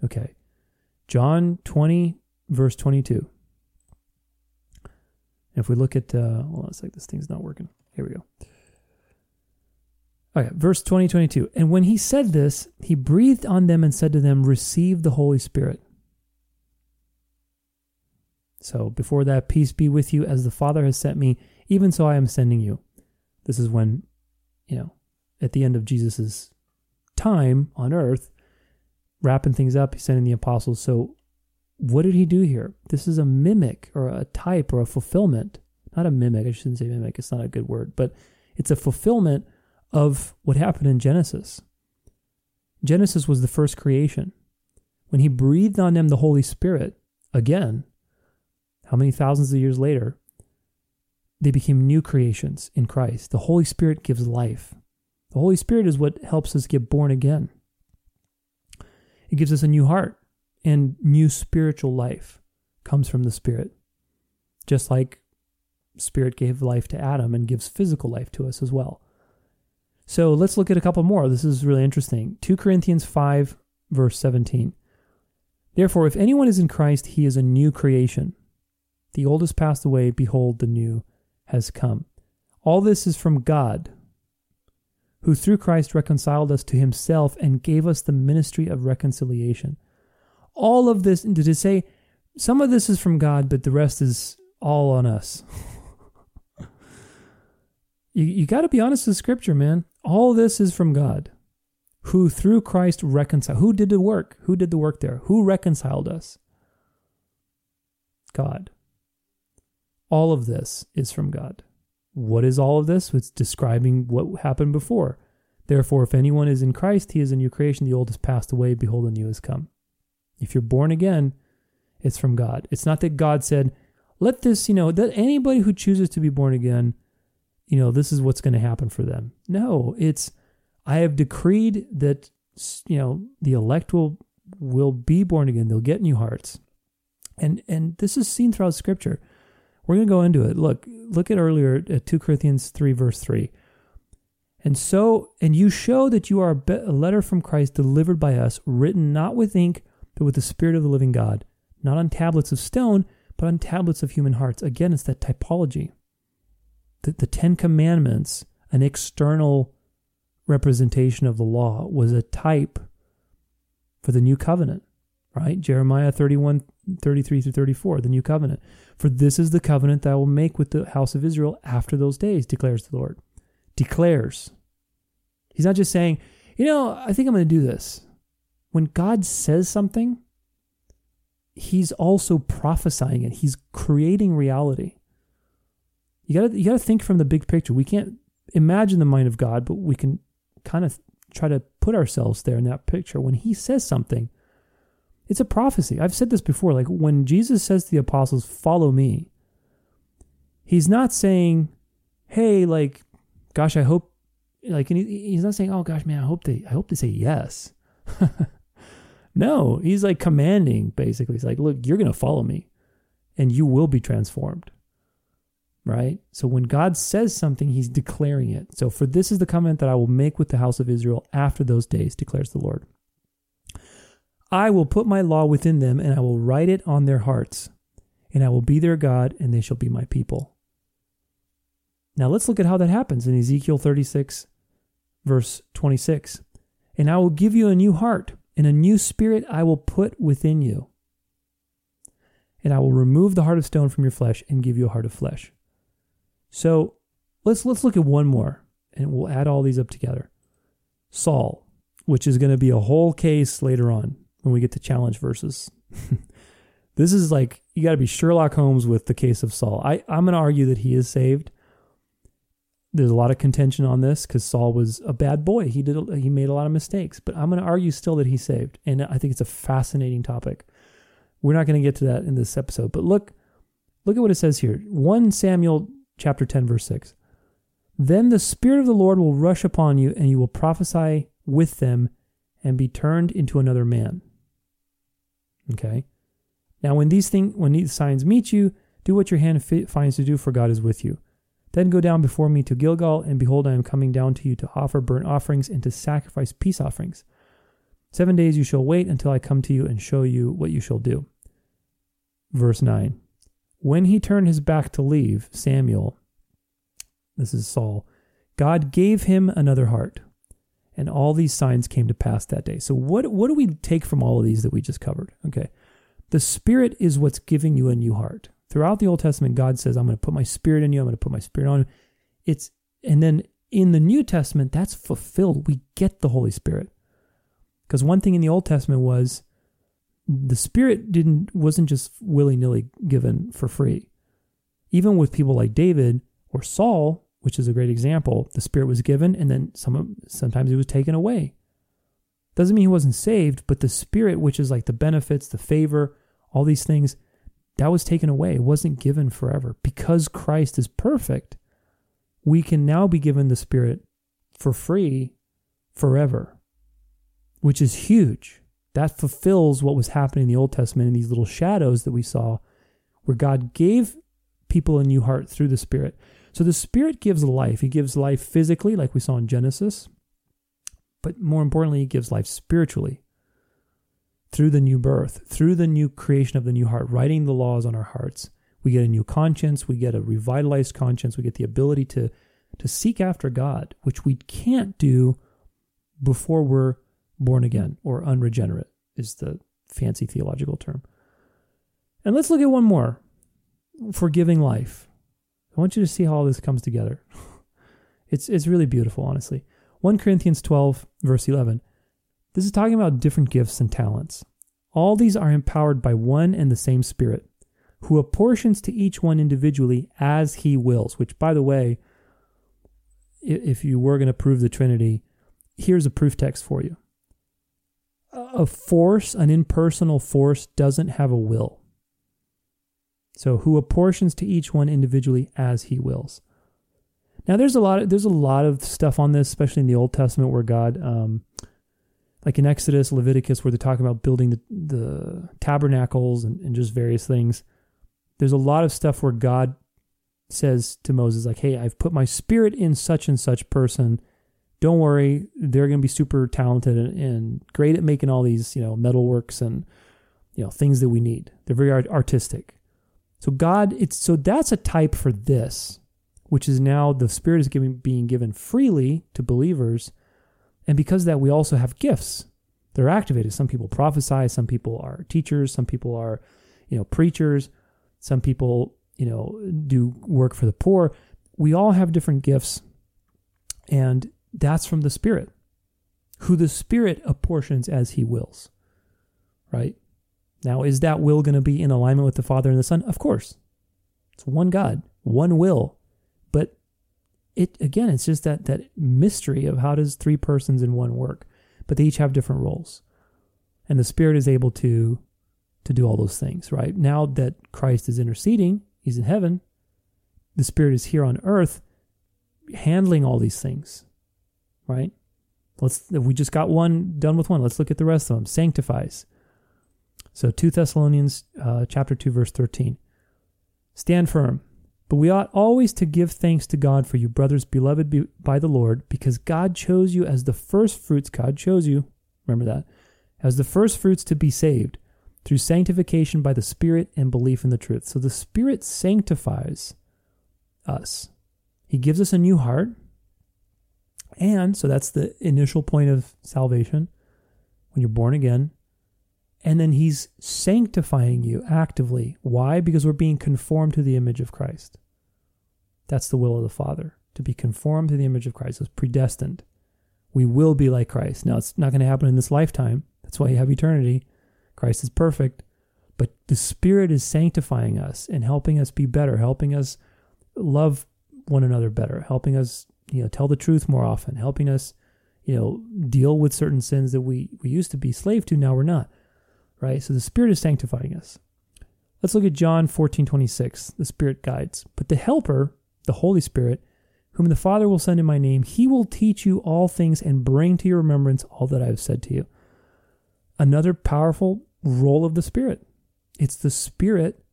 Okay. John 20, verse 22. If we look at, uh, well, it's like this thing's not working. Here we go. Okay, verse 20, 22. And when he said this, he breathed on them and said to them, Receive the Holy Spirit. So before that, peace be with you as the Father has sent me, even so I am sending you. This is when, you know, at the end of Jesus' time on earth, wrapping things up, he's sending the apostles. So what did he do here? This is a mimic or a type or a fulfillment. Not a mimic, I shouldn't say mimic, it's not a good word, but it's a fulfillment of what happened in Genesis. Genesis was the first creation. When he breathed on them the Holy Spirit, again, how many thousands of years later, they became new creations in Christ. The Holy Spirit gives life. The Holy Spirit is what helps us get born again. It gives us a new heart and new spiritual life comes from the Spirit. Just like Spirit gave life to Adam and gives physical life to us as well. So let's look at a couple more. This is really interesting. 2 Corinthians 5, verse 17. Therefore, if anyone is in Christ, he is a new creation. The old has passed away, behold, the new has come. All this is from God, who through Christ reconciled us to himself and gave us the ministry of reconciliation. All of this, did it say some of this is from God, but the rest is all on us? you you got to be honest with Scripture, man. All this is from God, who through Christ reconciled. Who did the work? Who did the work there? Who reconciled us? God. All of this is from God. What is all of this? It's describing what happened before. Therefore, if anyone is in Christ, he is a new creation. The old has passed away. Behold, the new has come. If you're born again, it's from God. It's not that God said, let this, you know, that anybody who chooses to be born again, you know, this is what's going to happen for them. No, it's, I have decreed that, you know, the elect will, will be born again. They'll get new hearts. And, and this is seen throughout scripture. We're going to go into it. Look, look at earlier at 2 Corinthians 3, verse 3. And so, and you show that you are a letter from Christ delivered by us, written not with ink, but with the Spirit of the living God, not on tablets of stone, but on tablets of human hearts. Again, it's that typology. The, the Ten Commandments, an external representation of the law, was a type for the new covenant, right? Jeremiah 31, 33 through 34, the new covenant. For this is the covenant that I will make with the house of Israel after those days, declares the Lord. Declares. He's not just saying, you know, I think I'm going to do this. When God says something, he's also prophesying it. He's creating reality. You got to you got to think from the big picture. We can't imagine the mind of God, but we can kind of try to put ourselves there in that picture. When he says something, it's a prophecy. I've said this before. Like when Jesus says to the apostles, "Follow me," he's not saying, "Hey, like, gosh, I hope." Like, he's not saying, "Oh gosh, man, I hope they, I hope they say yes." No, he's like commanding basically. He's like, look, you're going to follow me and you will be transformed. Right? So when God says something, he's declaring it. So for this is the covenant that I will make with the house of Israel after those days, declares the Lord. I will put my law within them and I will write it on their hearts, and I will be their God and they shall be my people. Now let's look at how that happens in Ezekiel 36, verse 26. And I will give you a new heart and a new spirit I will put within you. And I will remove the heart of stone from your flesh and give you a heart of flesh. So let's let's look at one more and we'll add all these up together. Saul, which is going to be a whole case later on when we get to challenge verses. this is like you got to be Sherlock Holmes with the case of Saul. I, I'm going to argue that he is saved there's a lot of contention on this because Saul was a bad boy. He did he made a lot of mistakes, but I'm going to argue still that he saved, and I think it's a fascinating topic. We're not going to get to that in this episode, but look, look at what it says here. One Samuel chapter ten verse six. Then the spirit of the Lord will rush upon you, and you will prophesy with them, and be turned into another man. Okay. Now, when these things, when these signs meet you, do what your hand finds to do, for God is with you. Then go down before me to Gilgal, and behold, I am coming down to you to offer burnt offerings and to sacrifice peace offerings. Seven days you shall wait until I come to you and show you what you shall do. Verse 9 When he turned his back to leave, Samuel, this is Saul, God gave him another heart. And all these signs came to pass that day. So, what, what do we take from all of these that we just covered? Okay. The Spirit is what's giving you a new heart. Throughout the Old Testament, God says, I'm going to put my spirit in you, I'm going to put my spirit on you. It's and then in the New Testament, that's fulfilled. We get the Holy Spirit. Because one thing in the Old Testament was the Spirit didn't wasn't just willy-nilly given for free. Even with people like David or Saul, which is a great example, the Spirit was given and then some sometimes it was taken away. Doesn't mean he wasn't saved, but the Spirit, which is like the benefits, the favor, all these things, that was taken away. It wasn't given forever. Because Christ is perfect, we can now be given the Spirit for free forever, which is huge. That fulfills what was happening in the Old Testament in these little shadows that we saw, where God gave people a new heart through the Spirit. So the Spirit gives life. He gives life physically, like we saw in Genesis, but more importantly, He gives life spiritually through the new birth, through the new creation of the new heart, writing the laws on our hearts. We get a new conscience, we get a revitalized conscience, we get the ability to to seek after God, which we can't do before we're born again or unregenerate is the fancy theological term. And let's look at one more. Forgiving life. I want you to see how all this comes together. it's it's really beautiful, honestly. 1 Corinthians 12 verse 11. This is talking about different gifts and talents. All these are empowered by one and the same Spirit, who apportions to each one individually as he wills, which, by the way, if you were going to prove the Trinity, here's a proof text for you. A force, an impersonal force, doesn't have a will. So, who apportions to each one individually as he wills. Now, there's a lot of there's a lot of stuff on this, especially in the Old Testament, where God, um, like in Exodus, Leviticus, where they're talking about building the, the tabernacles and, and just various things. There's a lot of stuff where God says to Moses, like, hey, I've put my spirit in such and such person. Don't worry, they're going to be super talented and, and, great at making all these, you know, metalworks and, you know, things that we need. They're very art- artistic. So God, it's so that's a type for this, which is now the Spirit is giving being given freely to believers, and because that we also have gifts. They're activated. Some people prophesy. Some people are teachers. Some people are, you know, preachers. Some people you know, do work for the poor. We all have different gifts, and that's from the Spirit, who the Spirit apportions as He wills. Right? Now, is that will going to be in alignment with the Father and the Son? Of course. It's one God, one will. But it again, it's just that that mystery of how does three persons in one work, but they each have different roles, and the Spirit is able to to do all those things. Right now that Christ is interceding He's in heaven. The Spirit is here on earth handling all these things, right? Let's, we just got one done with one, let's look at the rest of them. Sanctifies. So 2 Thessalonians uh, chapter 2 verse 13. Stand firm. But we ought always to give thanks to God for you, brothers, beloved by the Lord, because God chose you as the first fruits. God chose you, remember that, as the first fruits to be saved through sanctification by the Spirit and belief in the truth. So the Spirit sanctifies us. He gives us a new heart. And so that's the initial point of salvation when you're born again. And then he's sanctifying you actively. Why? Because we're being conformed to the image of Christ. That's the will of the Father, to be conformed to the image of Christ. It's predestined. We will be like Christ. Now, it's not going to happen in this lifetime. That's why you have eternity. Christ is perfect, but the Spirit is sanctifying us and helping us be better, helping us love one another better, helping us, you know, tell the truth more often, helping us, you know, deal with certain sins that we, we used to be slave to, now we're not. Right? So the Spirit is sanctifying us. Let's look at John 14, 26. The Spirit guides. But the Helper, the Holy Spirit, whom the Father will send in my name, he will teach you all things and bring to your remembrance all that I have said to you another powerful role of the Spirit. It's the Spirit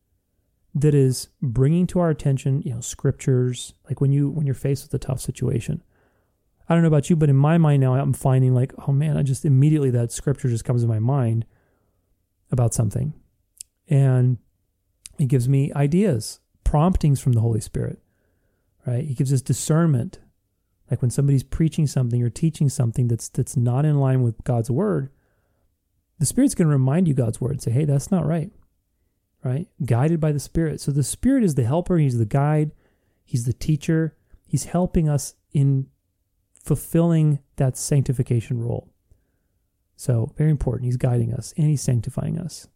that is bringing to our attention, you know, scriptures. Like when you when you're faced with a tough situation. I don't know about you, but in my mind now, I'm finding like, oh man, I just immediately that scripture just comes to my mind about something, and it gives me ideas, promptings from the Holy Spirit. Right? He gives us discernment. Like when somebody's preaching something or teaching something that's that's not in line with God's word, the Spirit's going to remind you God's word. Say, hey, that's not right. Right? Guided by the Spirit. So the Spirit is the helper, He's the guide, He's the teacher. He's helping us in fulfilling that sanctification role. So very important. He's guiding us and he's sanctifying us.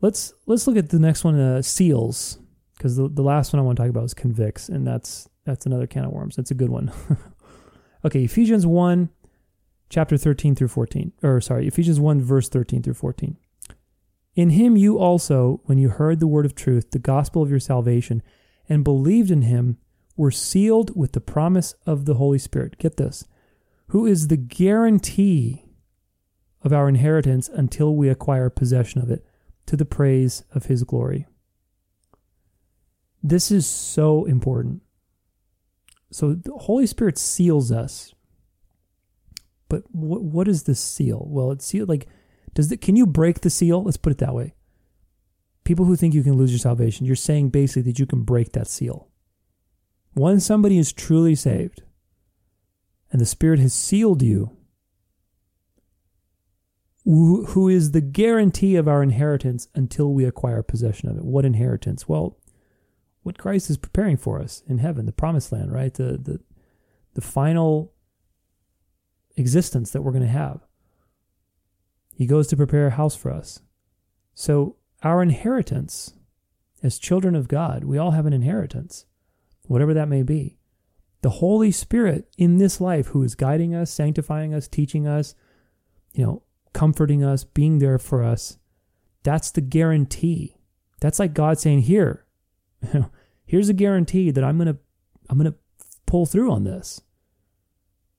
Let's let's look at the next one, uh, seals, because the, the last one I want to talk about is convicts, and that's that's another can of worms. That's a good one. okay, Ephesians one chapter 13 through 14, or sorry, Ephesians 1, verse 13 through 14. In him you also, when you heard the word of truth, the gospel of your salvation, and believed in him, we're sealed with the promise of the Holy Spirit. Get this, who is the guarantee of our inheritance until we acquire possession of it to the praise of his glory. This is so important. So the Holy Spirit seals us. But what what is the seal? Well, it's sealed like does it can you break the seal? Let's put it that way. People who think you can lose your salvation, you're saying basically that you can break that seal. Once somebody is truly saved and the Spirit has sealed you, who is the guarantee of our inheritance until we acquire possession of it. What inheritance? Well, what Christ is preparing for us in heaven, the promised land, right? The the the final existence that we're going to have. He goes to prepare a house for us. So our inheritance as children of God, we all have an inheritance, whatever that may be. The Holy Spirit in this life who is guiding us, sanctifying us, teaching us, you know, comforting us, being there for us. That's the guarantee. That's like God saying, "Here, here's a guarantee that I'm going to I'm going to pull through on this."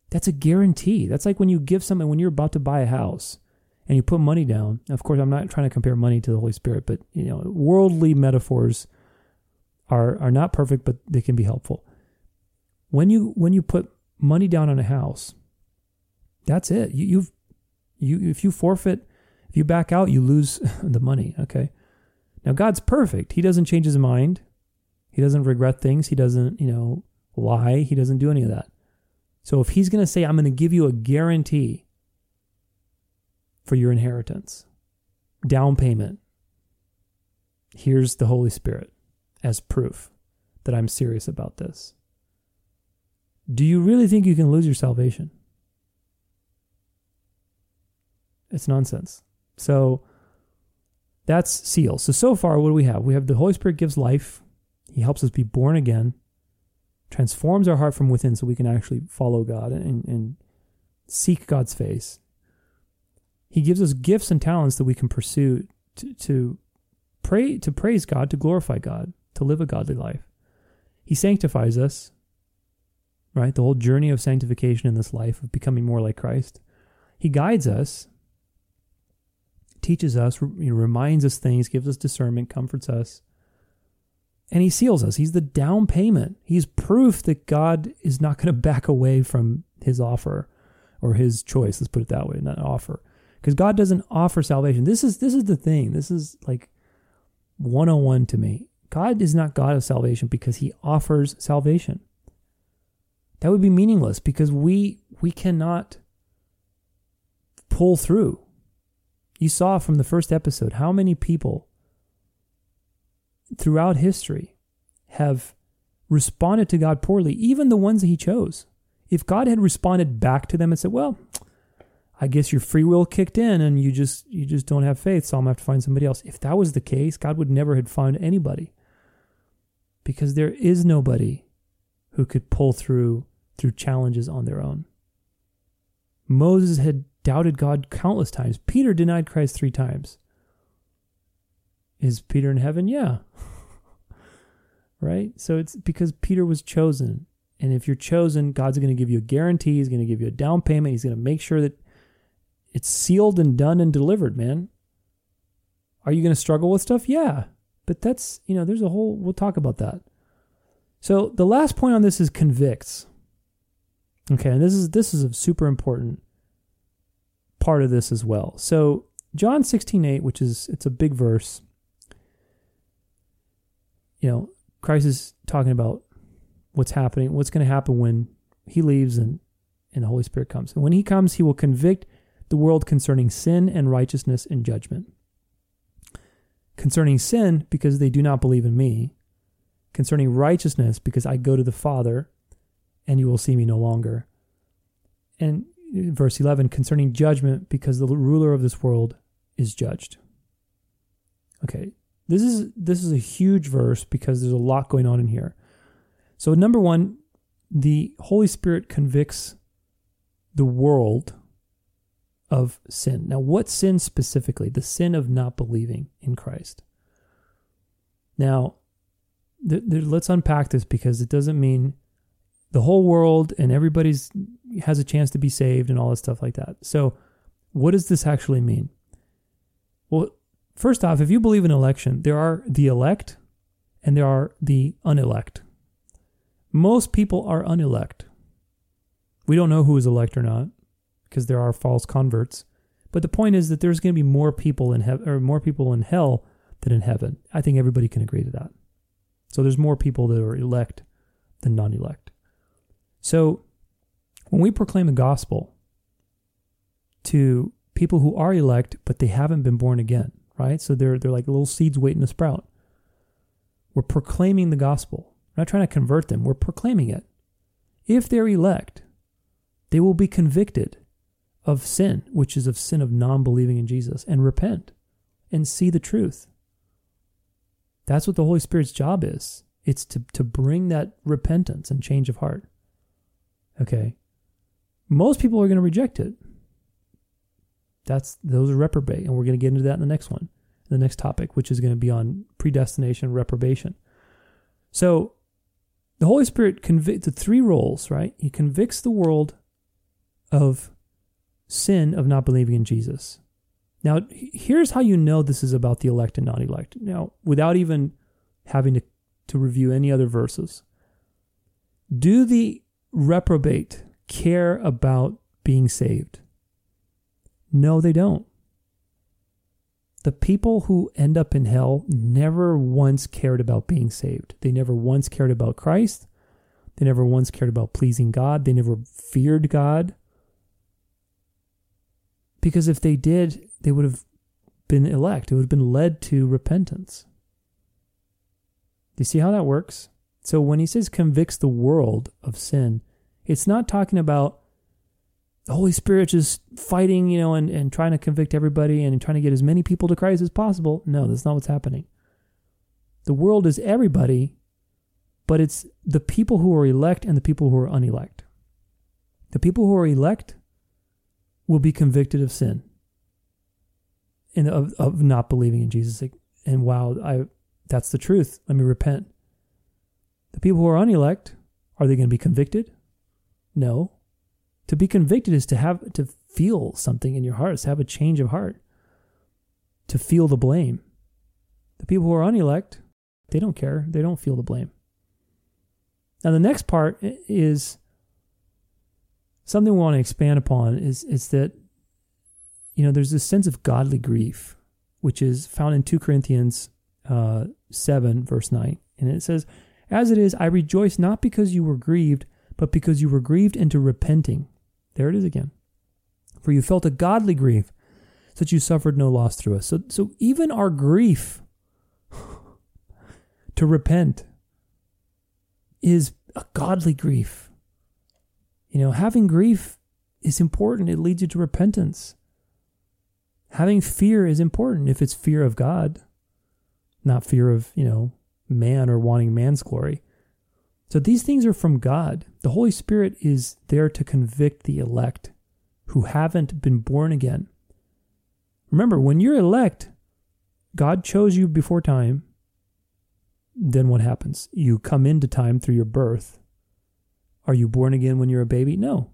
That's a guarantee. That's like when you give something when you're about to buy a house and you put money down. Of course, I'm not trying to compare money to the Holy Spirit, but you know, worldly metaphors are are not perfect, but they can be helpful. When you when you put money down on a house, that's it. You, you've you if you forfeit, if you back out, you lose the money. Okay. Now God's perfect. He doesn't change his mind. He doesn't regret things. He doesn't, you know, lie. He doesn't do any of that. So if he's going to say, I'm going to give you a guarantee for your inheritance, down payment, here's the Holy Spirit as proof that I'm serious about this. Do you really think you can lose your salvation? It's nonsense. So that's seal. So, so far, what do we have? We have the Holy Spirit gives life. He helps us be born again, transforms our heart from within so we can actually follow God and, and seek God's face. He gives us gifts and talents that we can pursue to, to pray, to praise God, to glorify God, to live a godly life. He sanctifies us, right? The whole journey of sanctification in this life, of becoming more like Christ. He guides us teaches us, you know, reminds us things, gives us discernment, comforts us. And he seals us. He's the down payment. He's proof that God is not going to back away from his offer or his choice. Let's put it that way, not offer. Because God doesn't offer salvation. This is this is the thing. This is like 101 to me. God is not God of salvation because he offers salvation. That would be meaningless because we we cannot pull through. You saw from the first episode how many people throughout history have responded to God poorly, even the ones that He chose. If God had responded back to them and said, "Well, I guess your free will kicked in and you just you just don't have faith, so I'm gonna have to find somebody else." If that was the case, God would never have found anybody. Because there is nobody who could pull through through challenges on their own. Moses had doubted God countless times. Peter denied Christ three times. Is Peter in heaven? Yeah. right? So it's because Peter was chosen. And if you're chosen, God's going to give you a guarantee. He's going to give you a down payment. He's going to make sure that it's sealed and done and delivered, man. Are you going to struggle with stuff? Yeah. But that's, you know, there's a whole, we'll talk about that. So the last point on this is convicts. Okay, and this is this is a super important part of this as well. So John 16, 8, which is it's a big verse. You know, Christ is talking about what's happening, what's going to happen when he leaves and, and the Holy Spirit comes. And when he comes, he will convict the world concerning sin and righteousness and judgment. Concerning sin, because they do not believe in me. Concerning righteousness, because I go to the Father and you will see me no longer. And verse 11 concerning judgment because the ruler of this world is judged. Okay. This is this is a huge verse because there's a lot going on in here. So number 1, the Holy Spirit convicts the world of sin. Now, what sin specifically? The sin of not believing in Christ. Now, th- th- let's unpack this because it doesn't mean the whole world and everybody's has a chance to be saved and all this stuff like that. So, what does this actually mean? Well, first off, if you believe in election, there are the elect and there are the unelect. Most people are unelect. We don't know who is elect or not because there are false converts. But the point is that there's going to be more people in heaven or more people in hell than in heaven. I think everybody can agree to that. So there's more people that are elect than non-elect. So when we proclaim the gospel to people who are elect but they haven't been born again, right? So they're they're like little seeds waiting to sprout. We're proclaiming the gospel. We're not trying to convert them. We're proclaiming it. If they're elect, they will be convicted of sin, which is of sin of non believing in Jesus, and repent and see the truth. That's what the Holy Spirit's job is. It's to, to bring that repentance and change of heart. Okay. Most people are going to reject it. That's those are reprobate, and we're going to get into that in the next one, the next topic, which is going to be on predestination, reprobation. So, the Holy Spirit convicts the three roles, right? He convicts the world of sin of not believing in Jesus. Now, here's how you know this is about the elect and non elect. Now, without even having to, to review any other verses, do the reprobate care about being saved? No, they don't. The people who end up in hell never once cared about being saved. They never once cared about Christ. They never once cared about pleasing God. They never feared God. Because if they did, they would have been elect. It would have been led to repentance. Do you see how that works? So when he says convicts the world of sin, it's not talking about the Holy Spirit just fighting, you know, and, and trying to convict everybody and trying to get as many people to Christ as possible. No, that's not what's happening. The world is everybody, but it's the people who are elect and the people who are unelect. The people who are elect will be convicted of sin and of, of not believing in Jesus. And wow, I that's the truth. Let me repent. The people who are unelect, are they going to be convicted? No. To be convicted is to have to feel something in your heart, to have a change of heart, to feel the blame. The people who are unelect, they don't care. They don't feel the blame. Now the next part is something we want to expand upon is is that you know there's this sense of godly grief which is found in 2 corinthians uh, 7 verse 9 and it says as it is i rejoice not because you were grieved but because you were grieved into repenting there it is again for you felt a godly grief that you suffered no loss through us so so even our grief to repent is a godly grief you know, having grief is important. It leads you to repentance. Having fear is important if it's fear of God, not fear of, you know, man or wanting man's glory. So these things are from God. The Holy Spirit is there to convict the elect who haven't been born again. Remember, when you're elect, God chose you before time. Then what happens? You come into time through your birth are you born again when you're a baby? No.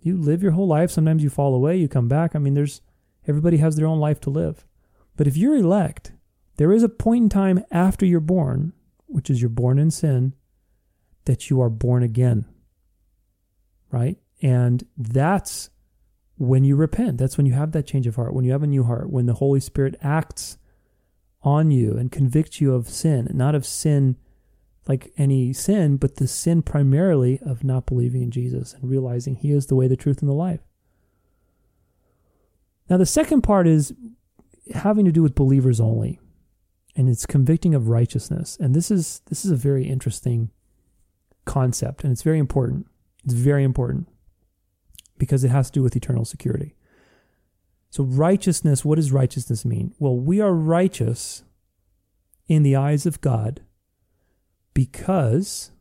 You live your whole life. Sometimes you fall away, you come back. I mean, there's everybody has their own life to live. But if you're elect, there is a point in time after you're born, which is you're born in sin, that you are born again. Right? And that's when you repent. That's when you have that change of heart, when you have a new heart, when the Holy Spirit acts on you and convicts you of sin, not of sin like any sin, but the sin primarily of not believing in Jesus and realizing He is the way, the truth, and the life. Now, the second part is having to do with believers only, and it's convicting of righteousness. And this is this is a very interesting concept, and it's very important. It's very important because it has to do with eternal security. So, righteousness, what does righteousness mean? Well, we are righteous in the eyes of God because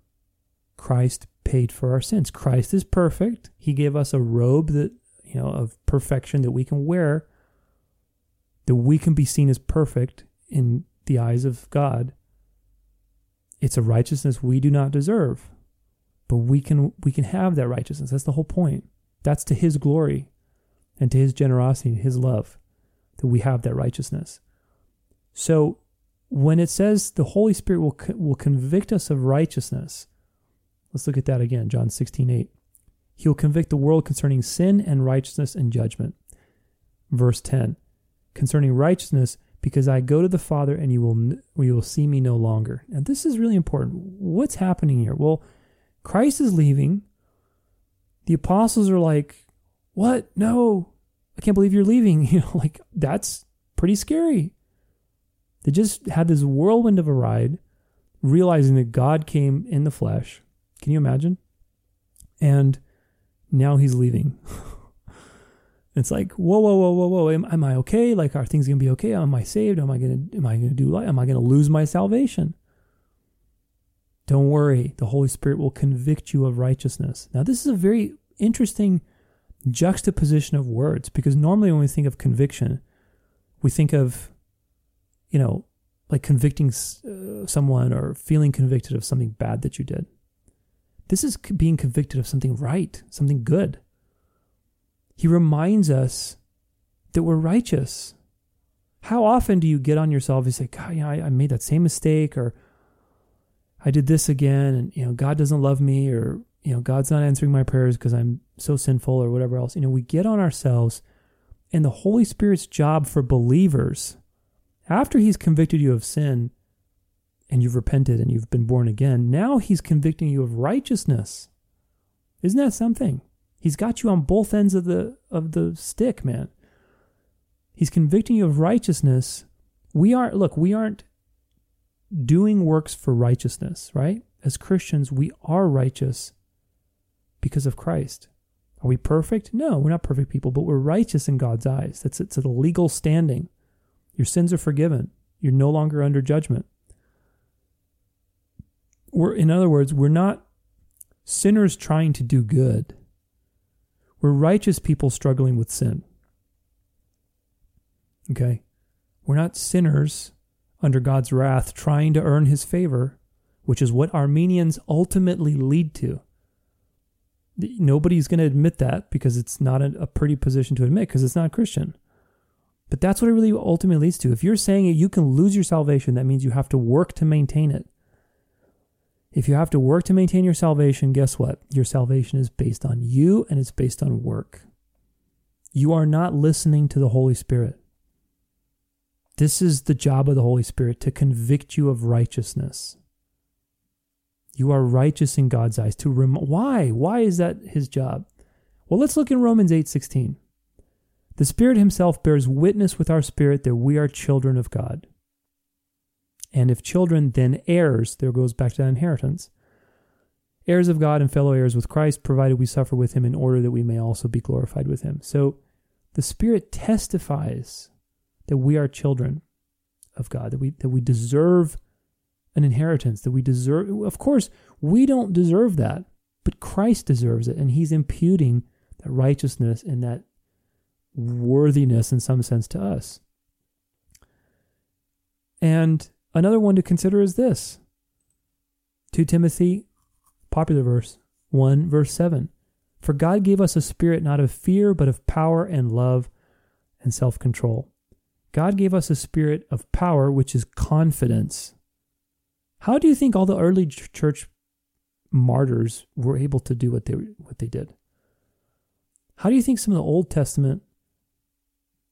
Christ paid for our sins. Christ is perfect. He gave us a robe that, you know, of perfection that we can wear, that we can be seen as perfect in the eyes of God. It's a righteousness we do not deserve, but we can we can have that righteousness. That's the whole point. That's to his glory and to his generosity and his love that we have that righteousness. So when it says the Holy Spirit will will convict us of righteousness, let's look at that again, John 16, 8. He will convict the world concerning sin and righteousness and judgment. Verse 10. Concerning righteousness, because I go to the Father and you will you will see me no longer. Now this is really important. What's happening here? Well, Christ is leaving. The apostles are like, "What? No. I can't believe you're leaving." You know, like that's pretty scary. They just had this whirlwind of a ride, realizing that God came in the flesh. Can you imagine? And now he's leaving. It's like, whoa, whoa, whoa, whoa, whoa. Am, am I okay? Like, are things gonna be okay? Am I saved? Am I gonna am I gonna do am I gonna lose my salvation? Don't worry, the Holy Spirit will convict you of righteousness. Now, this is a very interesting juxtaposition of words because normally when we think of conviction, we think of, you know, like convicting uh, someone or feeling convicted of something bad that you did. This is being convicted of something right, something good. He reminds us that we're righteous. How often do you get on yourself and say, God, you know, I, I made that same mistake or I did this again and you know, God doesn't love me or you know, God's not answering my prayers because I'm so sinful or whatever else. You know, we get on ourselves and the Holy Spirit's job for believers, after He's convicted you of sin and you've repented and you've been born again, now He's convicting you of righteousness. Isn't that something? He's got you on both ends of the of the stick, man. He's convicting you of righteousness. We aren't look, we aren't doing works for righteousness, right? As Christians, we are righteous because of Christ. Are we perfect? No, we're not perfect people, but we're righteous in God's eyes. That's it's a legal standing. Your sins are forgiven. You're no longer under judgment. We're in other words, we're not sinners trying to do good. We're righteous people struggling with sin. Okay? We're not sinners under God's wrath trying to earn his favor, which is what Arminians ultimately lead to. Nobody's going to admit that because it's not a, pretty position to admit because it's not Christian. But that's what it really ultimately leads to. If you're saying you can lose your salvation, that means you have to work to maintain it. If you have to work to maintain your salvation, guess what? Your salvation is based on you and it's based on work. You are not listening to the Holy Spirit. This is the job of the Holy Spirit to convict you of righteousness. You are righteous in God's eyes. To rem- why? Why is that his job? Well, let's look in Romans 8:16. The Spirit himself bears witness with our spirit that we are children of God. And if children, then heirs. There goes back to that inheritance. Heirs of God and fellow heirs with Christ, provided we suffer with him in order that we may also be glorified with him. So the Spirit testifies that we are children of God, that we that we deserve an inheritance, that we deserve of course, we don't deserve that, but Christ deserves it, and He's imputing that righteousness and that worthiness in some sense to us. And Another one to consider is this 2 Timothy, popular verse, 1 verse 7. For God gave us a spirit not of fear, but of power and love and self control. God gave us a spirit of power, which is confidence. How do you think all the early church martyrs were able to do what they what they did? How do you think some of the Old Testament,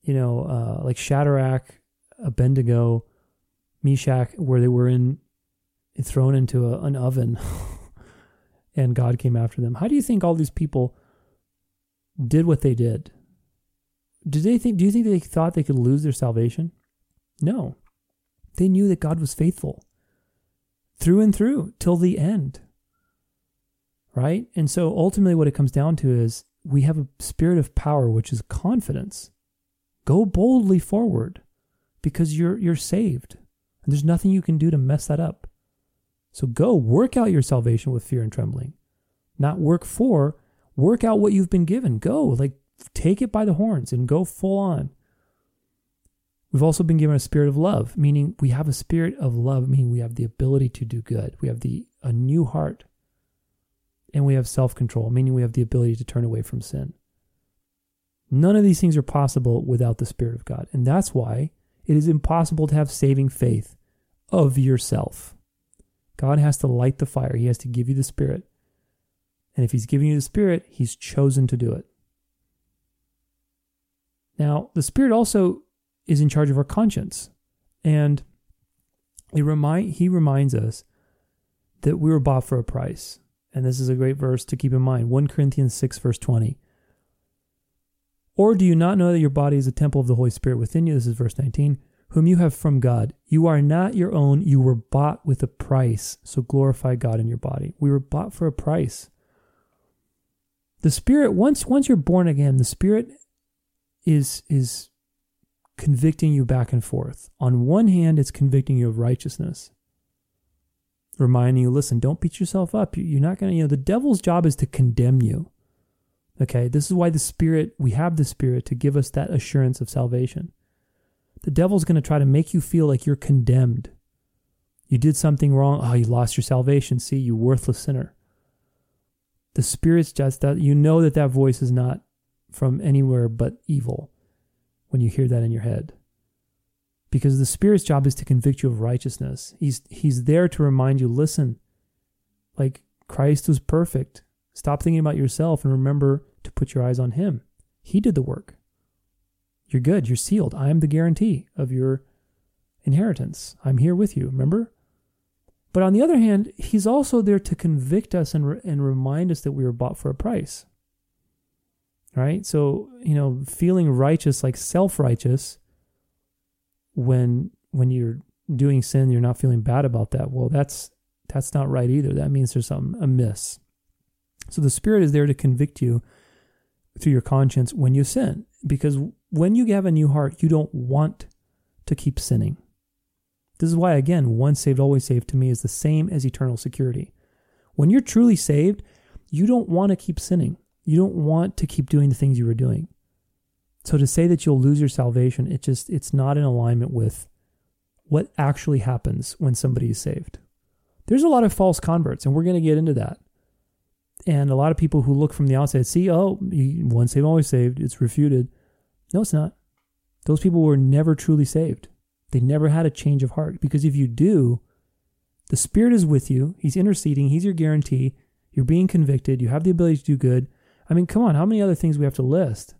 you know, uh, like Shadrach, Abednego, Meshach, where they were in thrown into a, an oven, and God came after them. How do you think all these people did what they did? Did they think? Do you think they thought they could lose their salvation? No, they knew that God was faithful through and through till the end. Right, and so ultimately, what it comes down to is we have a spirit of power, which is confidence. Go boldly forward because you're you're saved. And there's nothing you can do to mess that up. So go work out your salvation with fear and trembling. Not work for, work out what you've been given. Go, like take it by the horns and go full on. We've also been given a spirit of love, meaning we have a spirit of love, meaning we have the ability to do good. We have the a new heart. And we have self-control, meaning we have the ability to turn away from sin. None of these things are possible without the Spirit of God. And that's why it is impossible to have saving faith of yourself. God has to light the fire, He has to give you the Spirit. And if He's giving you the Spirit, He's chosen to do it. Now, the Spirit also is in charge of our conscience. And it remind, He reminds us that we were bought for a price. And this is a great verse to keep in mind 1 Corinthians 6, verse 20. Or do you not know that your body is a temple of the Holy Spirit within you? This is verse 19, whom you have from God. You are not your own, you were bought with a price. So glorify God in your body. We were bought for a price. The Spirit, once once you're born again, the Spirit is is convicting you back and forth. On one hand, it's convicting you of righteousness reminding you, listen, don't beat yourself up. You're not going to, you know, the devil's job is to condemn you. Okay. This is why the Spirit, we have the Spirit to give us that assurance of salvation. The devil's going to try to make you feel like you're condemned. You did something wrong. Oh, you lost your salvation. See, you worthless sinner. The Spirit's just that you know that that voice is not from anywhere but evil when you hear that in your head because the Spirit's job is to convict you of righteousness. He's He's there to remind you, listen, like Christ was perfect. Stop thinking about yourself and remember to put your eyes on Him. He did the work. You're good. You're sealed. I am the guarantee of your inheritance. I'm here with you. Remember. But on the other hand, He's also there to convict us and re- and remind us that we were bought for a price. Right. So you know, feeling righteous, like self righteous when when you're doing sin, you're not feeling bad about that. Well, that's that's not right either. That means there's something amiss. So the Spirit is there to convict you through your conscience when you sin, because when you have a new heart, you don't want to keep sinning. This is why, again, once saved, always saved to me is the same as eternal security. When you're truly saved, you don't want to keep sinning. You don't want to keep doing the things you were doing. So to say that you'll lose your salvation, it just it's not in alignment with what actually happens when somebody is saved. There's a lot of false converts, and we're going to get into that. And a lot of people who look from the outside see, oh, once saved, always saved. It's refuted. No, it's not. Those people were never truly saved. They never had a change of heart. Because if you do, the Spirit is with you. He's interceding. He's your guarantee. You're being convicted. You have the ability to do good. I mean, come on, how many other things we have to list?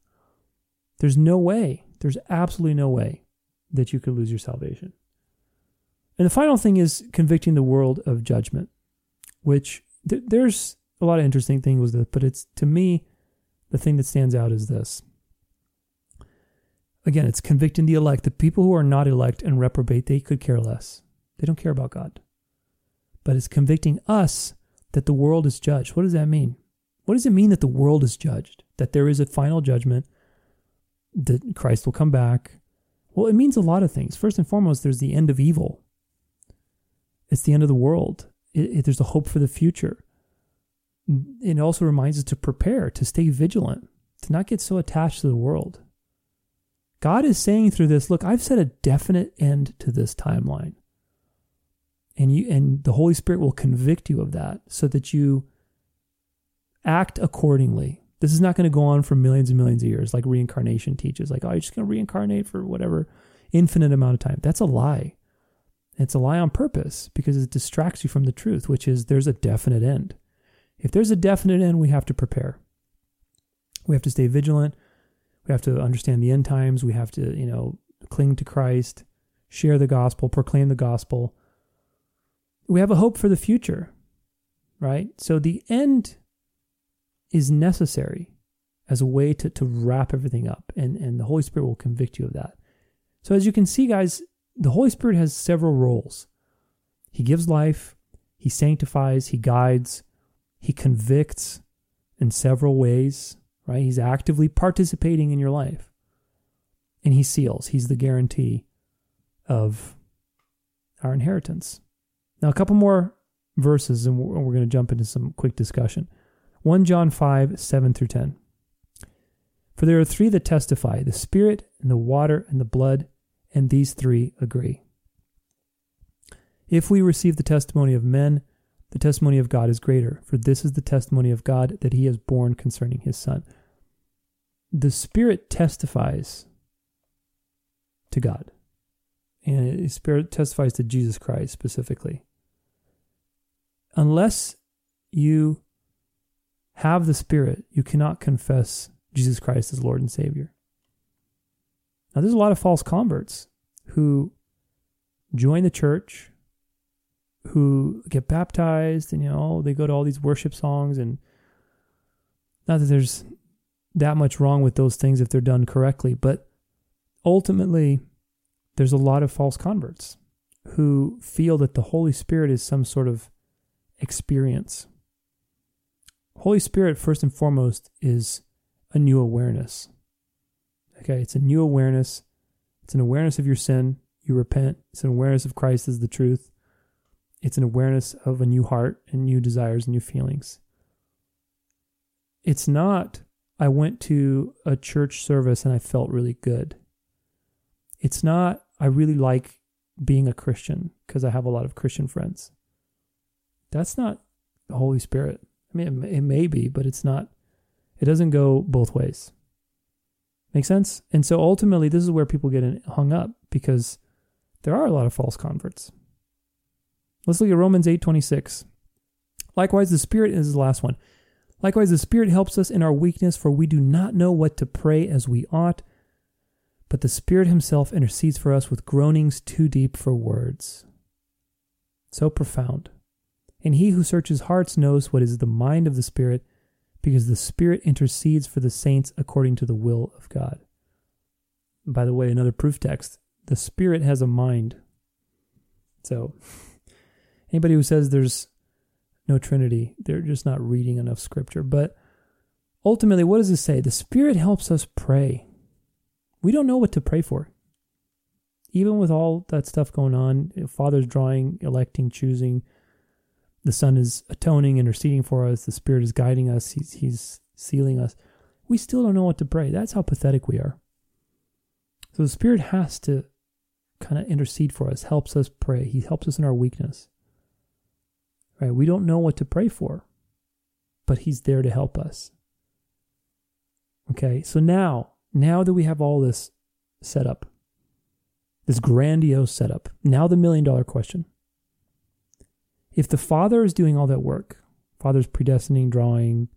There's no way, there's absolutely no way that you could lose your salvation. And the final thing is convicting the world of judgment, which th- there's a lot of interesting things with it, but it's to me, the thing that stands out is this. Again, it's convicting the elect. The people who are not elect and reprobate, they could care less. They don't care about God. But it's convicting us that the world is judged. What does that mean? What does it mean that the world is judged? That there is a final judgment that Christ will come back. Well, it means a lot of things. First and foremost, there's the end of evil. It's the end of the world. It, it, there's a hope for the future. It also reminds us to prepare, to stay vigilant, to not get so attached to the world. God is saying through this, look, I've set a definite end to this timeline. And you and the Holy Spirit will convict you of that so that you act accordingly. This is not going to go on for millions and millions of years, like reincarnation teaches. Like, oh, you're just going to reincarnate for whatever infinite amount of time. That's a lie. It's a lie on purpose because it distracts you from the truth, which is there's a definite end. If there's a definite end, we have to prepare. We have to stay vigilant. We have to understand the end times. We have to, you know, cling to Christ, share the gospel, proclaim the gospel. We have a hope for the future, right? So the end is necessary as a way to, to wrap everything up. And, and the Holy Spirit will convict you of that. So, as you can see, guys, the Holy Spirit has several roles. He gives life, He sanctifies, He guides, He convicts in several ways, right? He's actively participating in your life. And He seals, He's the guarantee of our inheritance. Now, a couple more verses, and we're, going to jump into some quick discussion. 1 John 5, 7 through 10. For there are three that testify the Spirit, and the water, and the blood, and these three agree. If we receive the testimony of men, the testimony of God is greater, for this is the testimony of God that he has borne concerning his Son. The Spirit testifies to God, and the Spirit testifies to Jesus Christ specifically. Unless you have the Spirit, you cannot confess Jesus Christ as Lord and Savior. Now, there's a lot of false converts who join the church, who get baptized, and you know they go to all these worship songs, and not that there's that much wrong with those things if they're done correctly, but ultimately, there's a lot of false converts who feel that the Holy Spirit is some sort of experience. Holy Spirit, first and foremost, is a new awareness. Okay, it's a new awareness. It's an awareness of your sin. You repent. It's an awareness of Christ as the truth. It's an awareness of a new heart and new desires and new feelings. It's not, I went to a church service and I felt really good. It's not, I really like being a Christian because I have a lot of Christian friends. That's not the Holy Spirit. I mean, it may be, but it's not, it doesn't go both ways. Make sense? And so ultimately, this is where people get hung up because there are a lot of false converts. Let's look at Romans 8 26. Likewise, the Spirit is the last one. Likewise, the Spirit helps us in our weakness, for we do not know what to pray as we ought, but the Spirit Himself intercedes for us with groanings too deep for words. So profound. And He who searches hearts knows what is the mind of the Spirit because the Spirit intercedes for the saints according to the will of God. By the way, another proof text the Spirit has a mind. So, anybody who says there's no Trinity, they're just not reading enough Scripture. But ultimately, what does it say? The Spirit helps us pray. We don't know what to pray for. Even with all that stuff going on, Father's drawing, electing, choosing, the Son is atoning, interceding for us. The Spirit is guiding us. He's, he's sealing us. We still don't know what to pray. That's how pathetic we are. So the Spirit has to kind of intercede for us, helps us pray. He helps us in our weakness. Right? We don't know what to pray for, but He's there to help us. Okay, so now, now that we have all this set up, this grandiose setup, now the million dollar question if the Father is doing all that work, Father's predestining, drawing,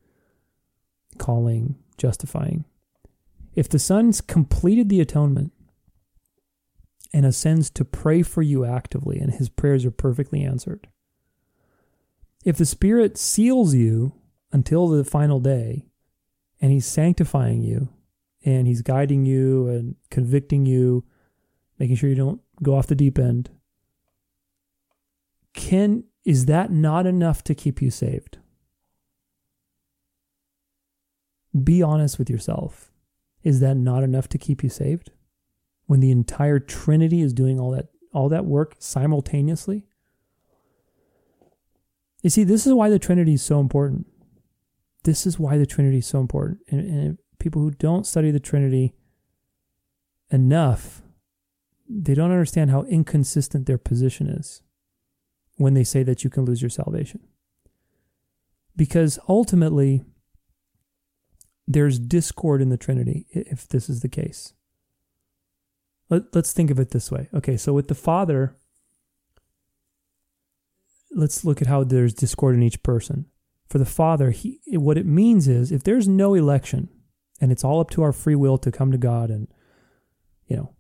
calling, justifying, if the Son's completed the atonement and ascends to pray for you actively, and his prayers are perfectly answered, if the Spirit seals you until the final day, and he's sanctifying you, and he's guiding you and convicting you, making sure you don't go off the deep end, can is that not enough to keep you saved? Be honest with yourself. Is that not enough to keep you saved? When the entire Trinity is doing all that all that work simultaneously? You see, this is why the Trinity is so important. This is why the Trinity is so important. And, and people who don't study the Trinity enough, they don't understand how inconsistent their position is when they say that you can lose your salvation. Because ultimately, there's discord in the Trinity if this is the case. Let, us think of it this way. Okay, so with the Father, let's look at how there's discord in each person. For the Father, he, what it means is if there's no election and it's all up to our free will to come to God and, you know,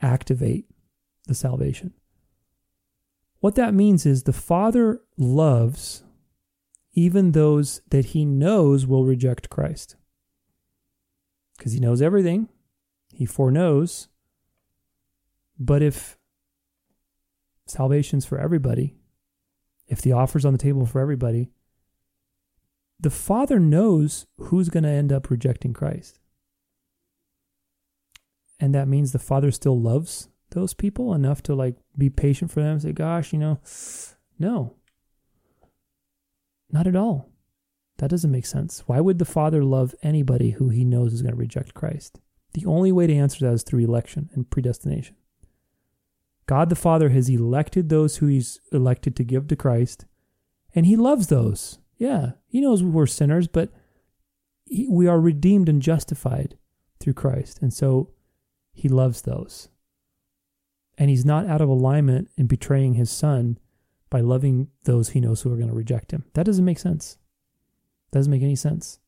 activate the salvation, what that means is the Father loves even those that he knows will reject Christ. Because he knows everything, he foreknows. But if salvation's for everybody, if the offer's on the table for everybody, the Father knows who's going to end up rejecting Christ. And that means the Father still loves those people enough to like be patient for them say gosh you know no. Not at all. That doesn't make sense. Why would the father love anybody who he knows is going to reject christ? The only way to answer that is through election and predestination God the Father has elected those who he's elected to give to Christ, and he loves those. Yeah, he knows we're sinners, but he, we are redeemed and justified through Christ. And so he loves those. And he's not out of alignment in betraying his son by loving those he knows who are going to reject him. That doesn't make sense. Doesn't make any sense.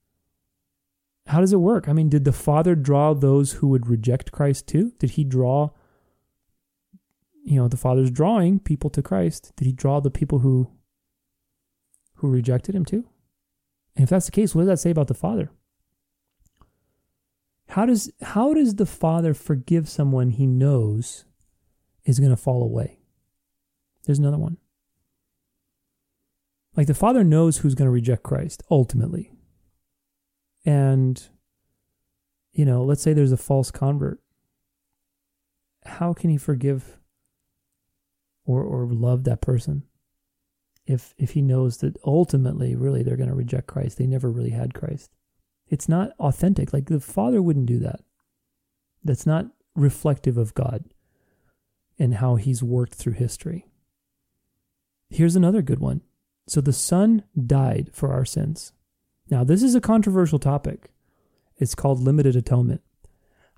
How does it work? I mean, did the Father draw those who would reject Christ too? Did he draw, you know, the Father's drawing people to Christ? Did he draw the people who who rejected him too? And if that's the case, what does that say about the Father? How does how does the Father forgive someone he knows is going to fall away? There's another one. Like the Father knows who's going to reject Christ ultimately. And you know, let's say there's a false convert. How can he forgive or or love that person? if if he knows that ultimately really they're going to reject Christ. They never really had Christ. It's not authentic. Like the Father wouldn't do that. That's not reflective of God and how he's worked through history. Here's another good one. So the Son died for our sins. Now, this is a controversial topic. It's called limited atonement.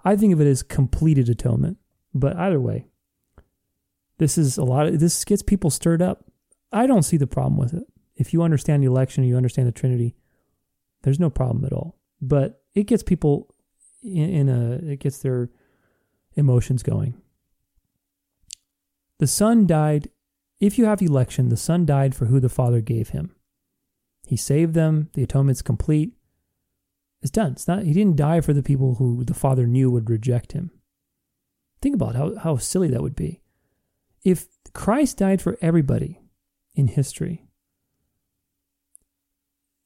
I think of it as completed atonement, but either way, this is a lot of this gets people stirred up I don't see the problem with it. If you understand the election, you understand the Trinity, there's no problem at all. But it gets people in, in a, it gets their emotions going. The Son died. If you have election, the Son died for who the Father gave him. He saved them. The atonement's complete. It's done. It's not. He didn't die for the people who the Father knew would reject him. Think about how, how silly that would be. If Christ died for everybody, in history.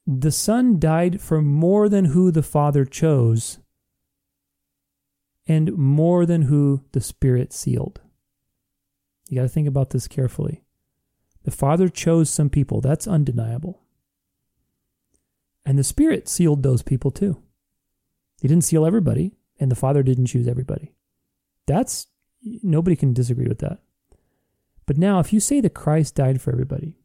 The Son died for more than who the Father chose and more than who the Spirit sealed. You got to think about this carefully. The Father chose some people, that's undeniable. And the Spirit sealed those people too. He didn't seal everybody, and the Father didn't choose everybody. That's, nobody can disagree with that. But now, if you say that Christ died for everybody,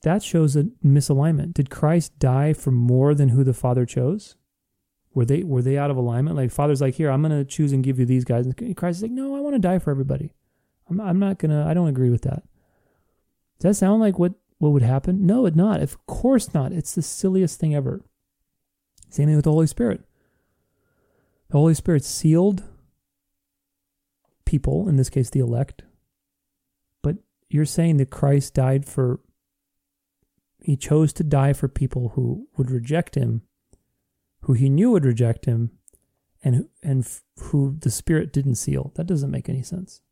that shows a misalignment. Did Christ die for more than who the Father chose? Were they were they out of alignment? Like Father's like, here, I'm gonna choose and give you these guys. And Christ is like, no, I want to die for everybody. I'm I'm not gonna. I don't agree with that. Does that sound like what what would happen? No, it not. Of course not. It's the silliest thing ever. Same thing with the Holy Spirit. The Holy Spirit sealed people, in this case, the elect, you're saying that Christ died for he chose to die for people who would reject him, who he knew would reject him, and and who the Spirit didn't seal. That doesn't make any sense.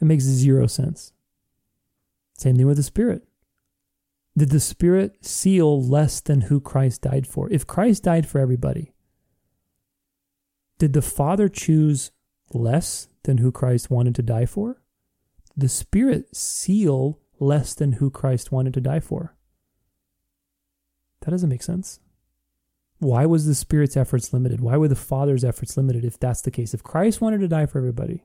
It makes zero sense. Same thing with the Spirit. Did the Spirit seal less than who Christ died for? If Christ died for everybody, did the Father choose less than who Christ wanted to die for? The Spirit seal less than who Christ wanted to die for? That doesn't make sense. Why was the Spirit's efforts limited? Why were the Father's efforts limited if that's the case? If Christ wanted to die for everybody,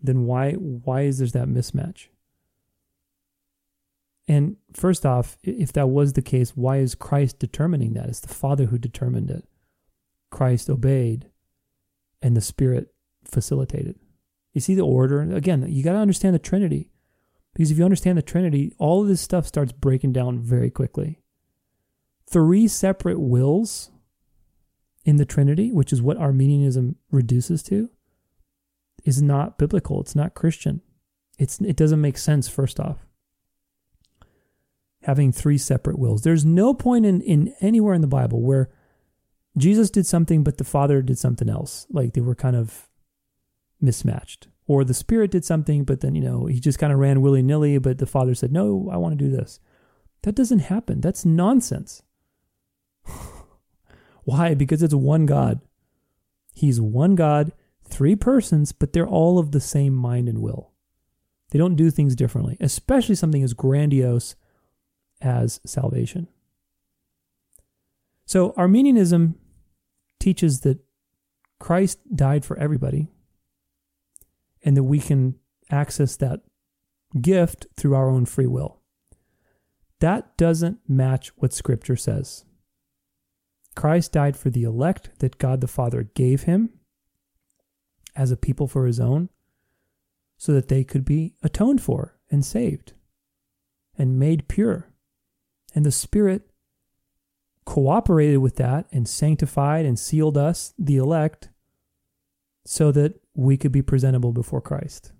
then why why is there that mismatch? And first off, if that was the case, why is Christ determining that? It's the Father who determined it. Christ obeyed, and the Spirit facilitated. You see the order? Again, you got to understand the Trinity. Because if you understand the Trinity, all of this stuff starts breaking down very quickly. Three separate wills in the Trinity, which is what Arminianism reduces to, is not biblical. It's not Christian. It's it doesn't make sense, first off. Having three separate wills. There's no point in, in anywhere in the Bible where Jesus did something but the Father did something else. Like they were kind of mismatched. Or the spirit did something, but then, you know, he just kind of ran willy nilly, but the father said, No, I want to do this. That doesn't happen. That's nonsense. Why? Because it's one God. He's one God, three persons, but they're all of the same mind and will. They don't do things differently, especially something as grandiose as salvation. So, Arminianism teaches that Christ died for everybody, and that we can access that gift through our own free will. That doesn't match what Scripture says. Christ died for the elect that God the Father gave him as a people for his own so that they could be atoned for and saved and made pure. And the Spirit cooperated with that and sanctified and sealed us, the elect, so that we could be presentable before Christ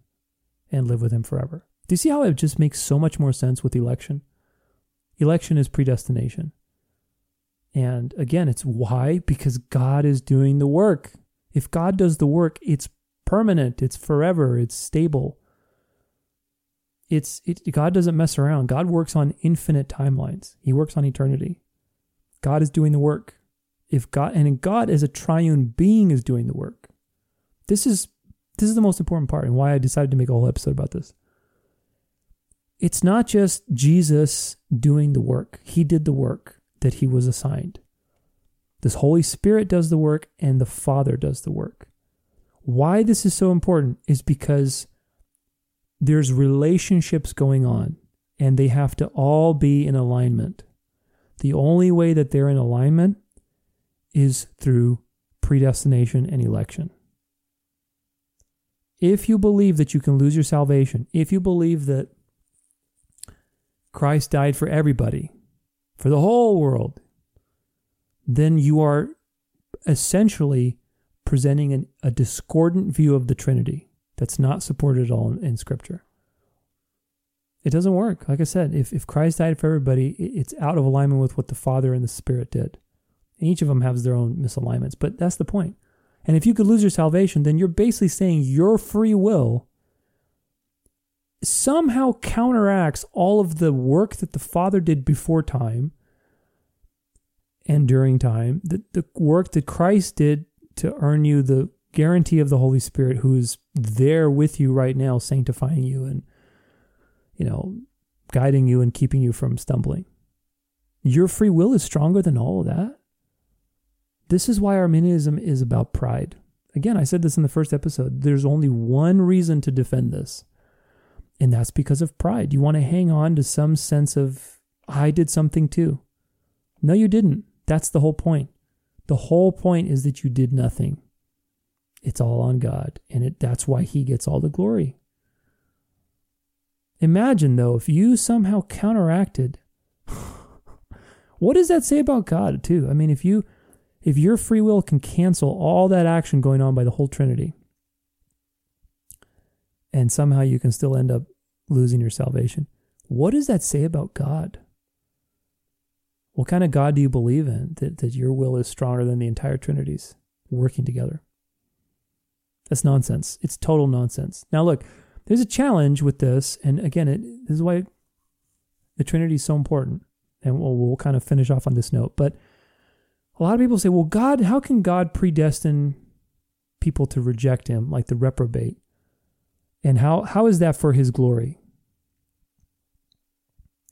and live with Him forever. Do you see how it just makes so much more sense with election? Election is predestination. And again, it's why? Because God is doing the work. If God does the work, it's permanent, it's forever, it's stable. It's it, God doesn't mess around. God works on infinite timelines. He works on eternity. God is doing the work. If God and God as a triune being is doing the work. This is this is the most important part and why I decided to make a whole episode about this. It's not just Jesus doing the work. He did the work that he was assigned. This Holy Spirit does the work and the Father does the work. Why this is so important is because there's relationships going on and they have to all be in alignment. The only way that they're in alignment is through predestination and election. If you believe that you can lose your salvation, if you believe that Christ died for everybody, for the whole world, then you are essentially presenting an, a discordant view of the Trinity that's not supported at all in, in, Scripture. It doesn't work. Like I said, if, if Christ died for everybody, it's out of alignment with what the Father and the Spirit did. And each of them has their own misalignments, but that's the point. And if you could lose your salvation, then you're basically saying your free will somehow counteracts all of the work that the Father did before time and during time, the, the work that Christ did to earn you the guarantee of the Holy Spirit who is there with you right now, sanctifying you and, you know, guiding you and keeping you from stumbling. Your free will is stronger than all of that. This is why Arminianism is about pride. Again, I said this in the first episode. There's only one reason to defend this, and that's because of pride. You want to hang on to some sense of, I did something too. No, you didn't. That's the whole point. The whole point is that you did nothing. It's all on God, and it, that's why He gets all the glory. Imagine, though, if you somehow counteracted. what does that say about God, too? I mean, if you if your free will can cancel all that action going on by the whole Trinity, and somehow you can still end up losing your salvation, what does that say about God? What kind of God do you believe in that, that your will is stronger than the entire Trinity's working together? That's nonsense. It's total nonsense. Now, look, there's a challenge with this. And again, it, this is why the Trinity is so important. And we'll, we'll kind of finish off on this note. But a lot of people say, well, God, how can God predestine people to reject him, like the reprobate? And how, how is that for his glory?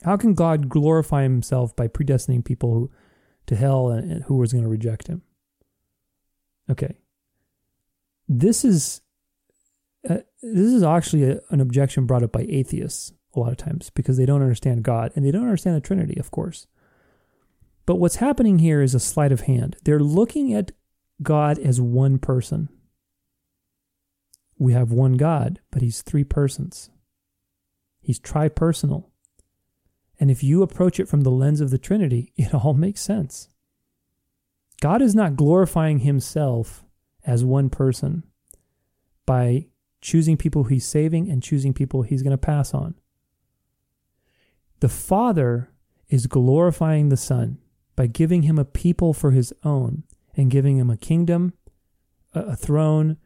How can God glorify himself by predestining people who, to hell and, and who was going to reject him? Okay. This is uh, this is actually a, an objection brought up by atheists a lot of times because they don't understand God and they don't understand the Trinity, of course. But what's happening here is a sleight of hand. They're looking at God as one person. We have one God, but he's three persons. He's tripersonal. And if you approach it from the lens of the Trinity, it all makes sense. God is not glorifying himself as one person by choosing people he's saving and choosing people he's going to pass on. The Father is glorifying the Son by giving him a people for his own and giving him a kingdom, a throne,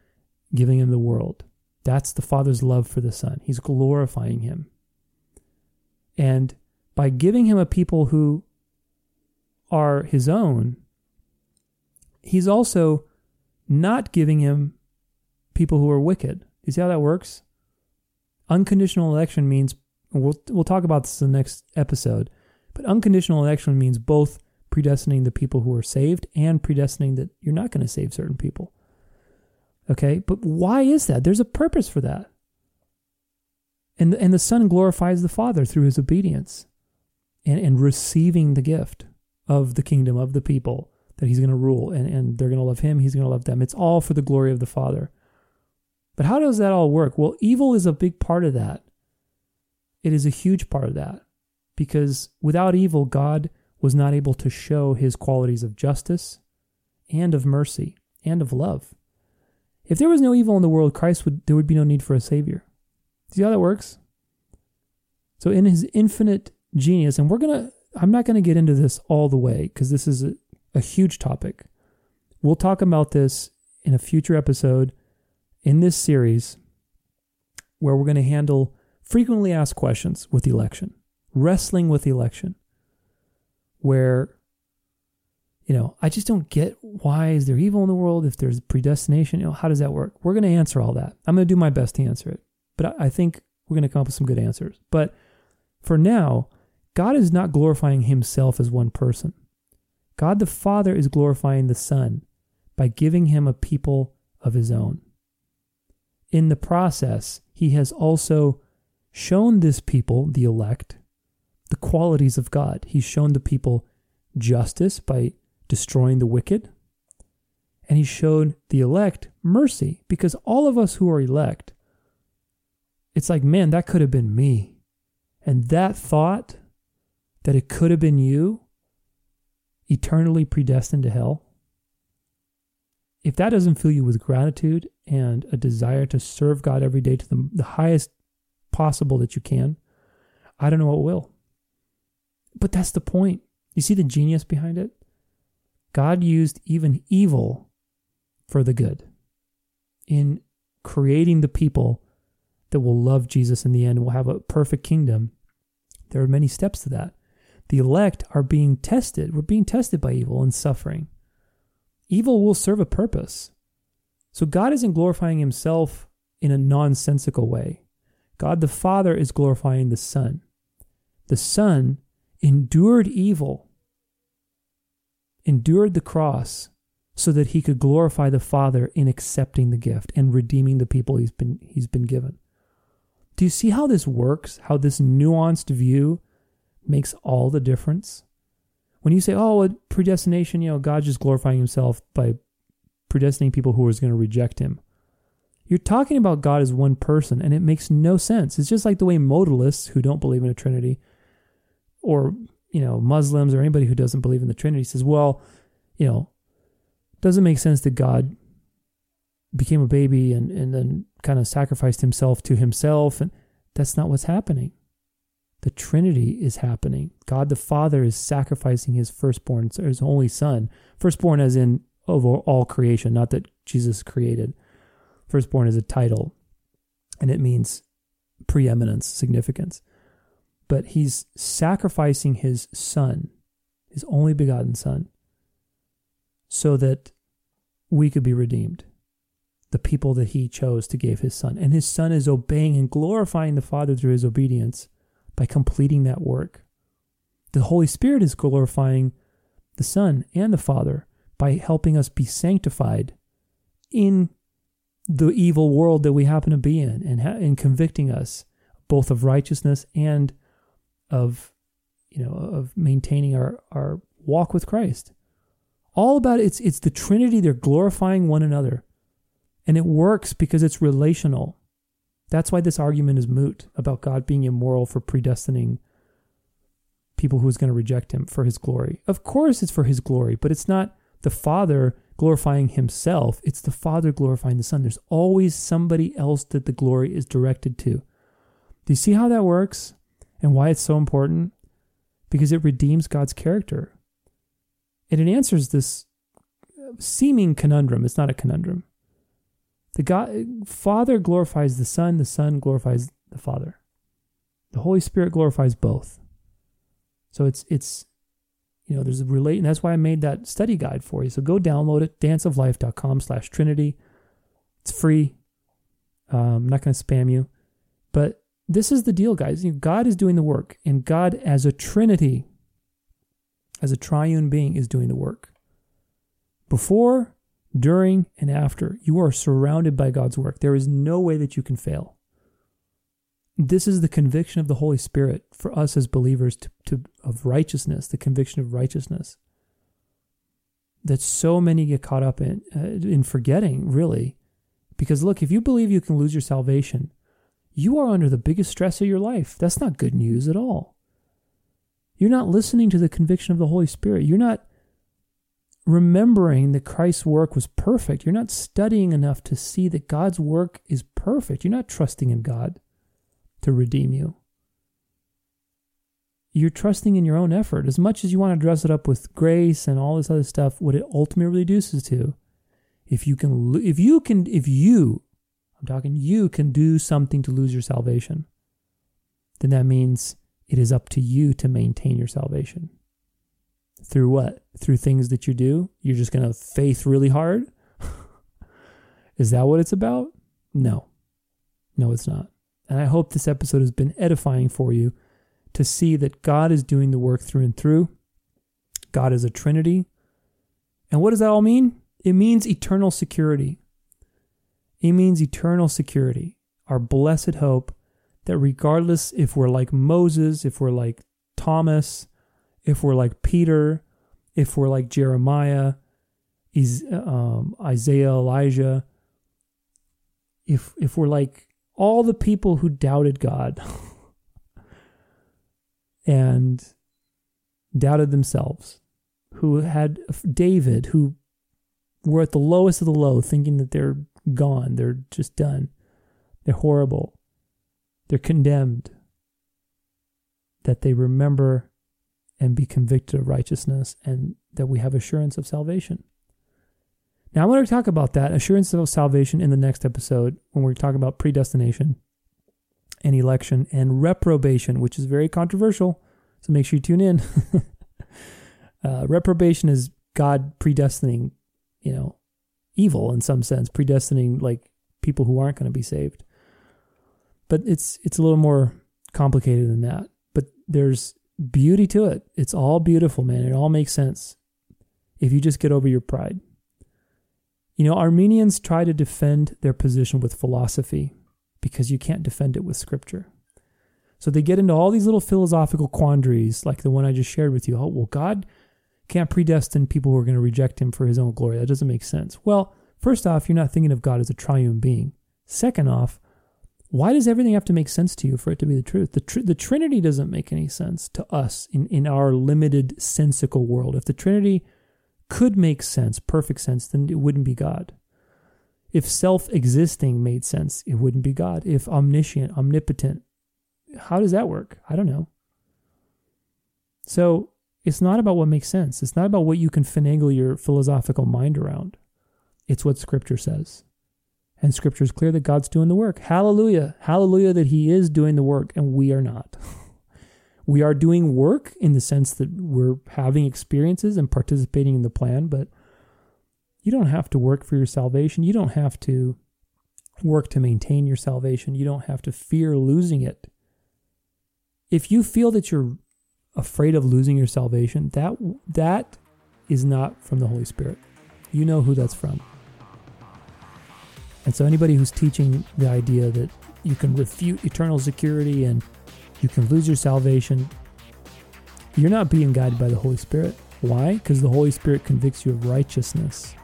giving him the world. That's the Father's love for the Son. He's glorifying him. And by giving him a people who are his own, he's also not giving him people who are wicked. You see how that works? Unconditional election means we'll we'll talk about this in the next episode, but unconditional election means both predestining the people who are saved and predestining that you're not going to save certain people. Okay, but why is that? There's a purpose for that. And, and the Son glorifies the Father through his obedience and, and receiving the gift of the kingdom, of the people that he's going to rule. And, and they're going to love him, he's going to love them. It's all for the glory of the Father. But how does that all work? Well, evil is a big part of that. It is a huge part of that because without evil, God was not able to show his qualities of justice and of mercy and of love. If there was no evil in the world, Christ would there would be no need for a savior. See how that works? So in his infinite genius, and we're gonna I'm not gonna get into this all the way because this is a, a huge topic. We'll talk about this in a future episode in this series where we're going to handle frequently asked questions with election, wrestling with election, where you know, I just don't get why is there evil in the world if there's predestination, you know, how does that work? We're going to answer all that. I'm going to do my best to answer it. But I think we're going to come up with some good answers. But for now, God is not glorifying himself as one person. God the Father is glorifying the Son by giving him a people of his own. In the process, he has also shown this people, the elect, the qualities of God. He's shown the people justice by destroying the wicked. And he showed the elect mercy because all of us who are elect, it's like, man, that could have been me. And that thought that it could have been you, eternally predestined to hell, if that doesn't fill you with gratitude and a desire to serve God every day to the, the highest possible that you can, I don't know what will. But that's the point. You see the genius behind it? God used even evil for the good in creating the people that will love Jesus in the end will have a perfect kingdom. There are many steps to that. The elect are being tested. We're being tested by evil and suffering. Evil will serve a purpose. So God isn't glorifying himself in a nonsensical way. God the Father is glorifying the Son. The Son endured evil endured the cross so that he could glorify the Father in accepting the gift and redeeming the people he's been he's been given. Do you see how this works? How this nuanced view makes all the difference? When you say, "Oh, predestination," you know, God's just glorifying himself by predestining people who are going to reject him. You're talking about God as one person, and it makes no sense. It's just like the way modalists who don't believe in a Trinity, or you know, Muslims or anybody who doesn't believe in the Trinity says, well, you know, doesn't make sense that God became a baby and, and then kind of sacrificed himself to himself. And that's not what's happening. The Trinity is happening. God the Father is sacrificing his firstborn, his only son. Firstborn as in of all creation, not that Jesus created. Firstborn is a title, and it means preeminence, significance but he's sacrificing his son, his only begotten son, so that we could be redeemed. The people that he chose to give his son. And his son is obeying and glorifying the Father through his obedience by completing that work. The Holy Spirit is glorifying the Son and the Father by helping us be sanctified in the evil world that we happen to be in and, ha- and convicting us both of righteousness and of you know of maintaining our our walk with Christ. All about it, it's it's the Trinity. They're glorifying one another, and it works because it's relational. That's why this argument is moot about God being immoral for predestining people who's going to reject Him for His glory. Of course, it's for His glory, but it's not the Father glorifying Himself. It's the Father glorifying the Son. There's always somebody else that the glory is directed to. Do you see how that works? And why it's so important? Because it redeems God's character. And it answers this seeming conundrum. It's not a conundrum. The God, Father glorifies the Son, the Son glorifies the Father. The Holy Spirit glorifies both. So it's it's you know there's a relate and that's why I made that study guide for you. So go download it, danceoflife.com slash Trinity. It's free. Um, I'm not going to spam you, but this is the deal, guys. God is doing the work, and God, as a Trinity, as a triune being, is doing the work. Before, during and after. You are surrounded by God's work. There is no way that you can fail. This is the conviction of the Holy Spirit for us as believers to, to of righteousness, the conviction of righteousness. That so many get caught up in uh, in forgetting, really. Because look, if you believe you can lose your salvation, you are under the biggest stress of your life. That's not good news at all. You're not listening to the conviction of the Holy Spirit. You're not remembering that Christ's work was perfect. You're not studying enough to see that God's work is perfect. You're not trusting in God to redeem you. You're trusting in your own effort. As much as you want to dress it up with grace and all this other stuff, what it ultimately reduces to, if you can, if you can, if you, I'm talking you can do something to lose your salvation, then that means it is up to you to maintain your salvation. Through what? Through things that you do? You're just going to faith really hard? Is that what it's about? No. No, it's not. And I hope this episode has been edifying for you to see that God is doing the work through and through. God is a Trinity. And what does that all mean? It means eternal security. It means eternal security, our blessed hope that regardless if we're like Moses, if we're like Thomas, if we're like Peter, if we're like Jeremiah, um, Isaiah, Elijah, if if we're like all the people who doubted God and doubted themselves, who had David, who were at the lowest of the low, thinking that they're gone, they're just done, they're horrible, they're condemned, that they remember and be convicted of righteousness and that we have assurance of salvation. Now, I'm going to talk about that assurance of salvation in the next episode when we talk about predestination and election and reprobation, which is very controversial. So make sure you tune in. uh, reprobation is God predestining, you know, evil in some sense, predestining like people who aren't going to be saved. But it's it's a little more complicated than that. But there's beauty to it. It's all beautiful, man. It all makes sense if you just get over your pride. You know, Arminians try to defend their position with philosophy because you can't defend it with scripture. So they get into all these little philosophical quandaries, like the one I just shared with you. Oh, well, God can't predestine people who are going to reject him for his own glory. That doesn't make sense. Well, first off, you're not thinking of God as a triune being. Second off, why does everything have to make sense to you for it to be the truth? The, tr- the Trinity doesn't make any sense to us in, in our limited sensical world. If the Trinity could make sense, perfect sense, then it wouldn't be God. If self existing made sense, it wouldn't be God. If omniscient, omnipotent, how does that work? I don't know. So it's not about what makes sense. It's not about what you can finagle your philosophical mind around. It's what Scripture says. And scripture is clear that God's doing the work. Hallelujah. Hallelujah that He is doing the work and we are not. we are doing work in the sense that we're having experiences and participating in the plan, but you don't have to work for your salvation. You don't have to work to maintain your salvation. You don't have to fear losing it. If you feel that you're afraid of losing your salvation, that that is not from the Holy Spirit. You know who that's from. And so, anybody who's teaching the idea that you can refute eternal security and you can lose your salvation, you're not being guided by the Holy Spirit. Why? Because the Holy Spirit convicts you of righteousness.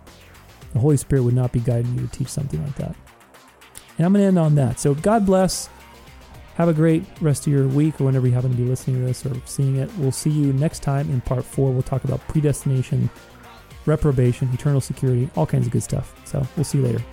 The Holy Spirit would not be guiding you to teach something like that. And I'm going to end on that. So, God bless. Have a great rest of your week or whenever you happen to be listening to this or seeing it. We'll see you next time in part four. We'll talk about predestination, reprobation, eternal security, all kinds of good stuff. So, we'll see you later.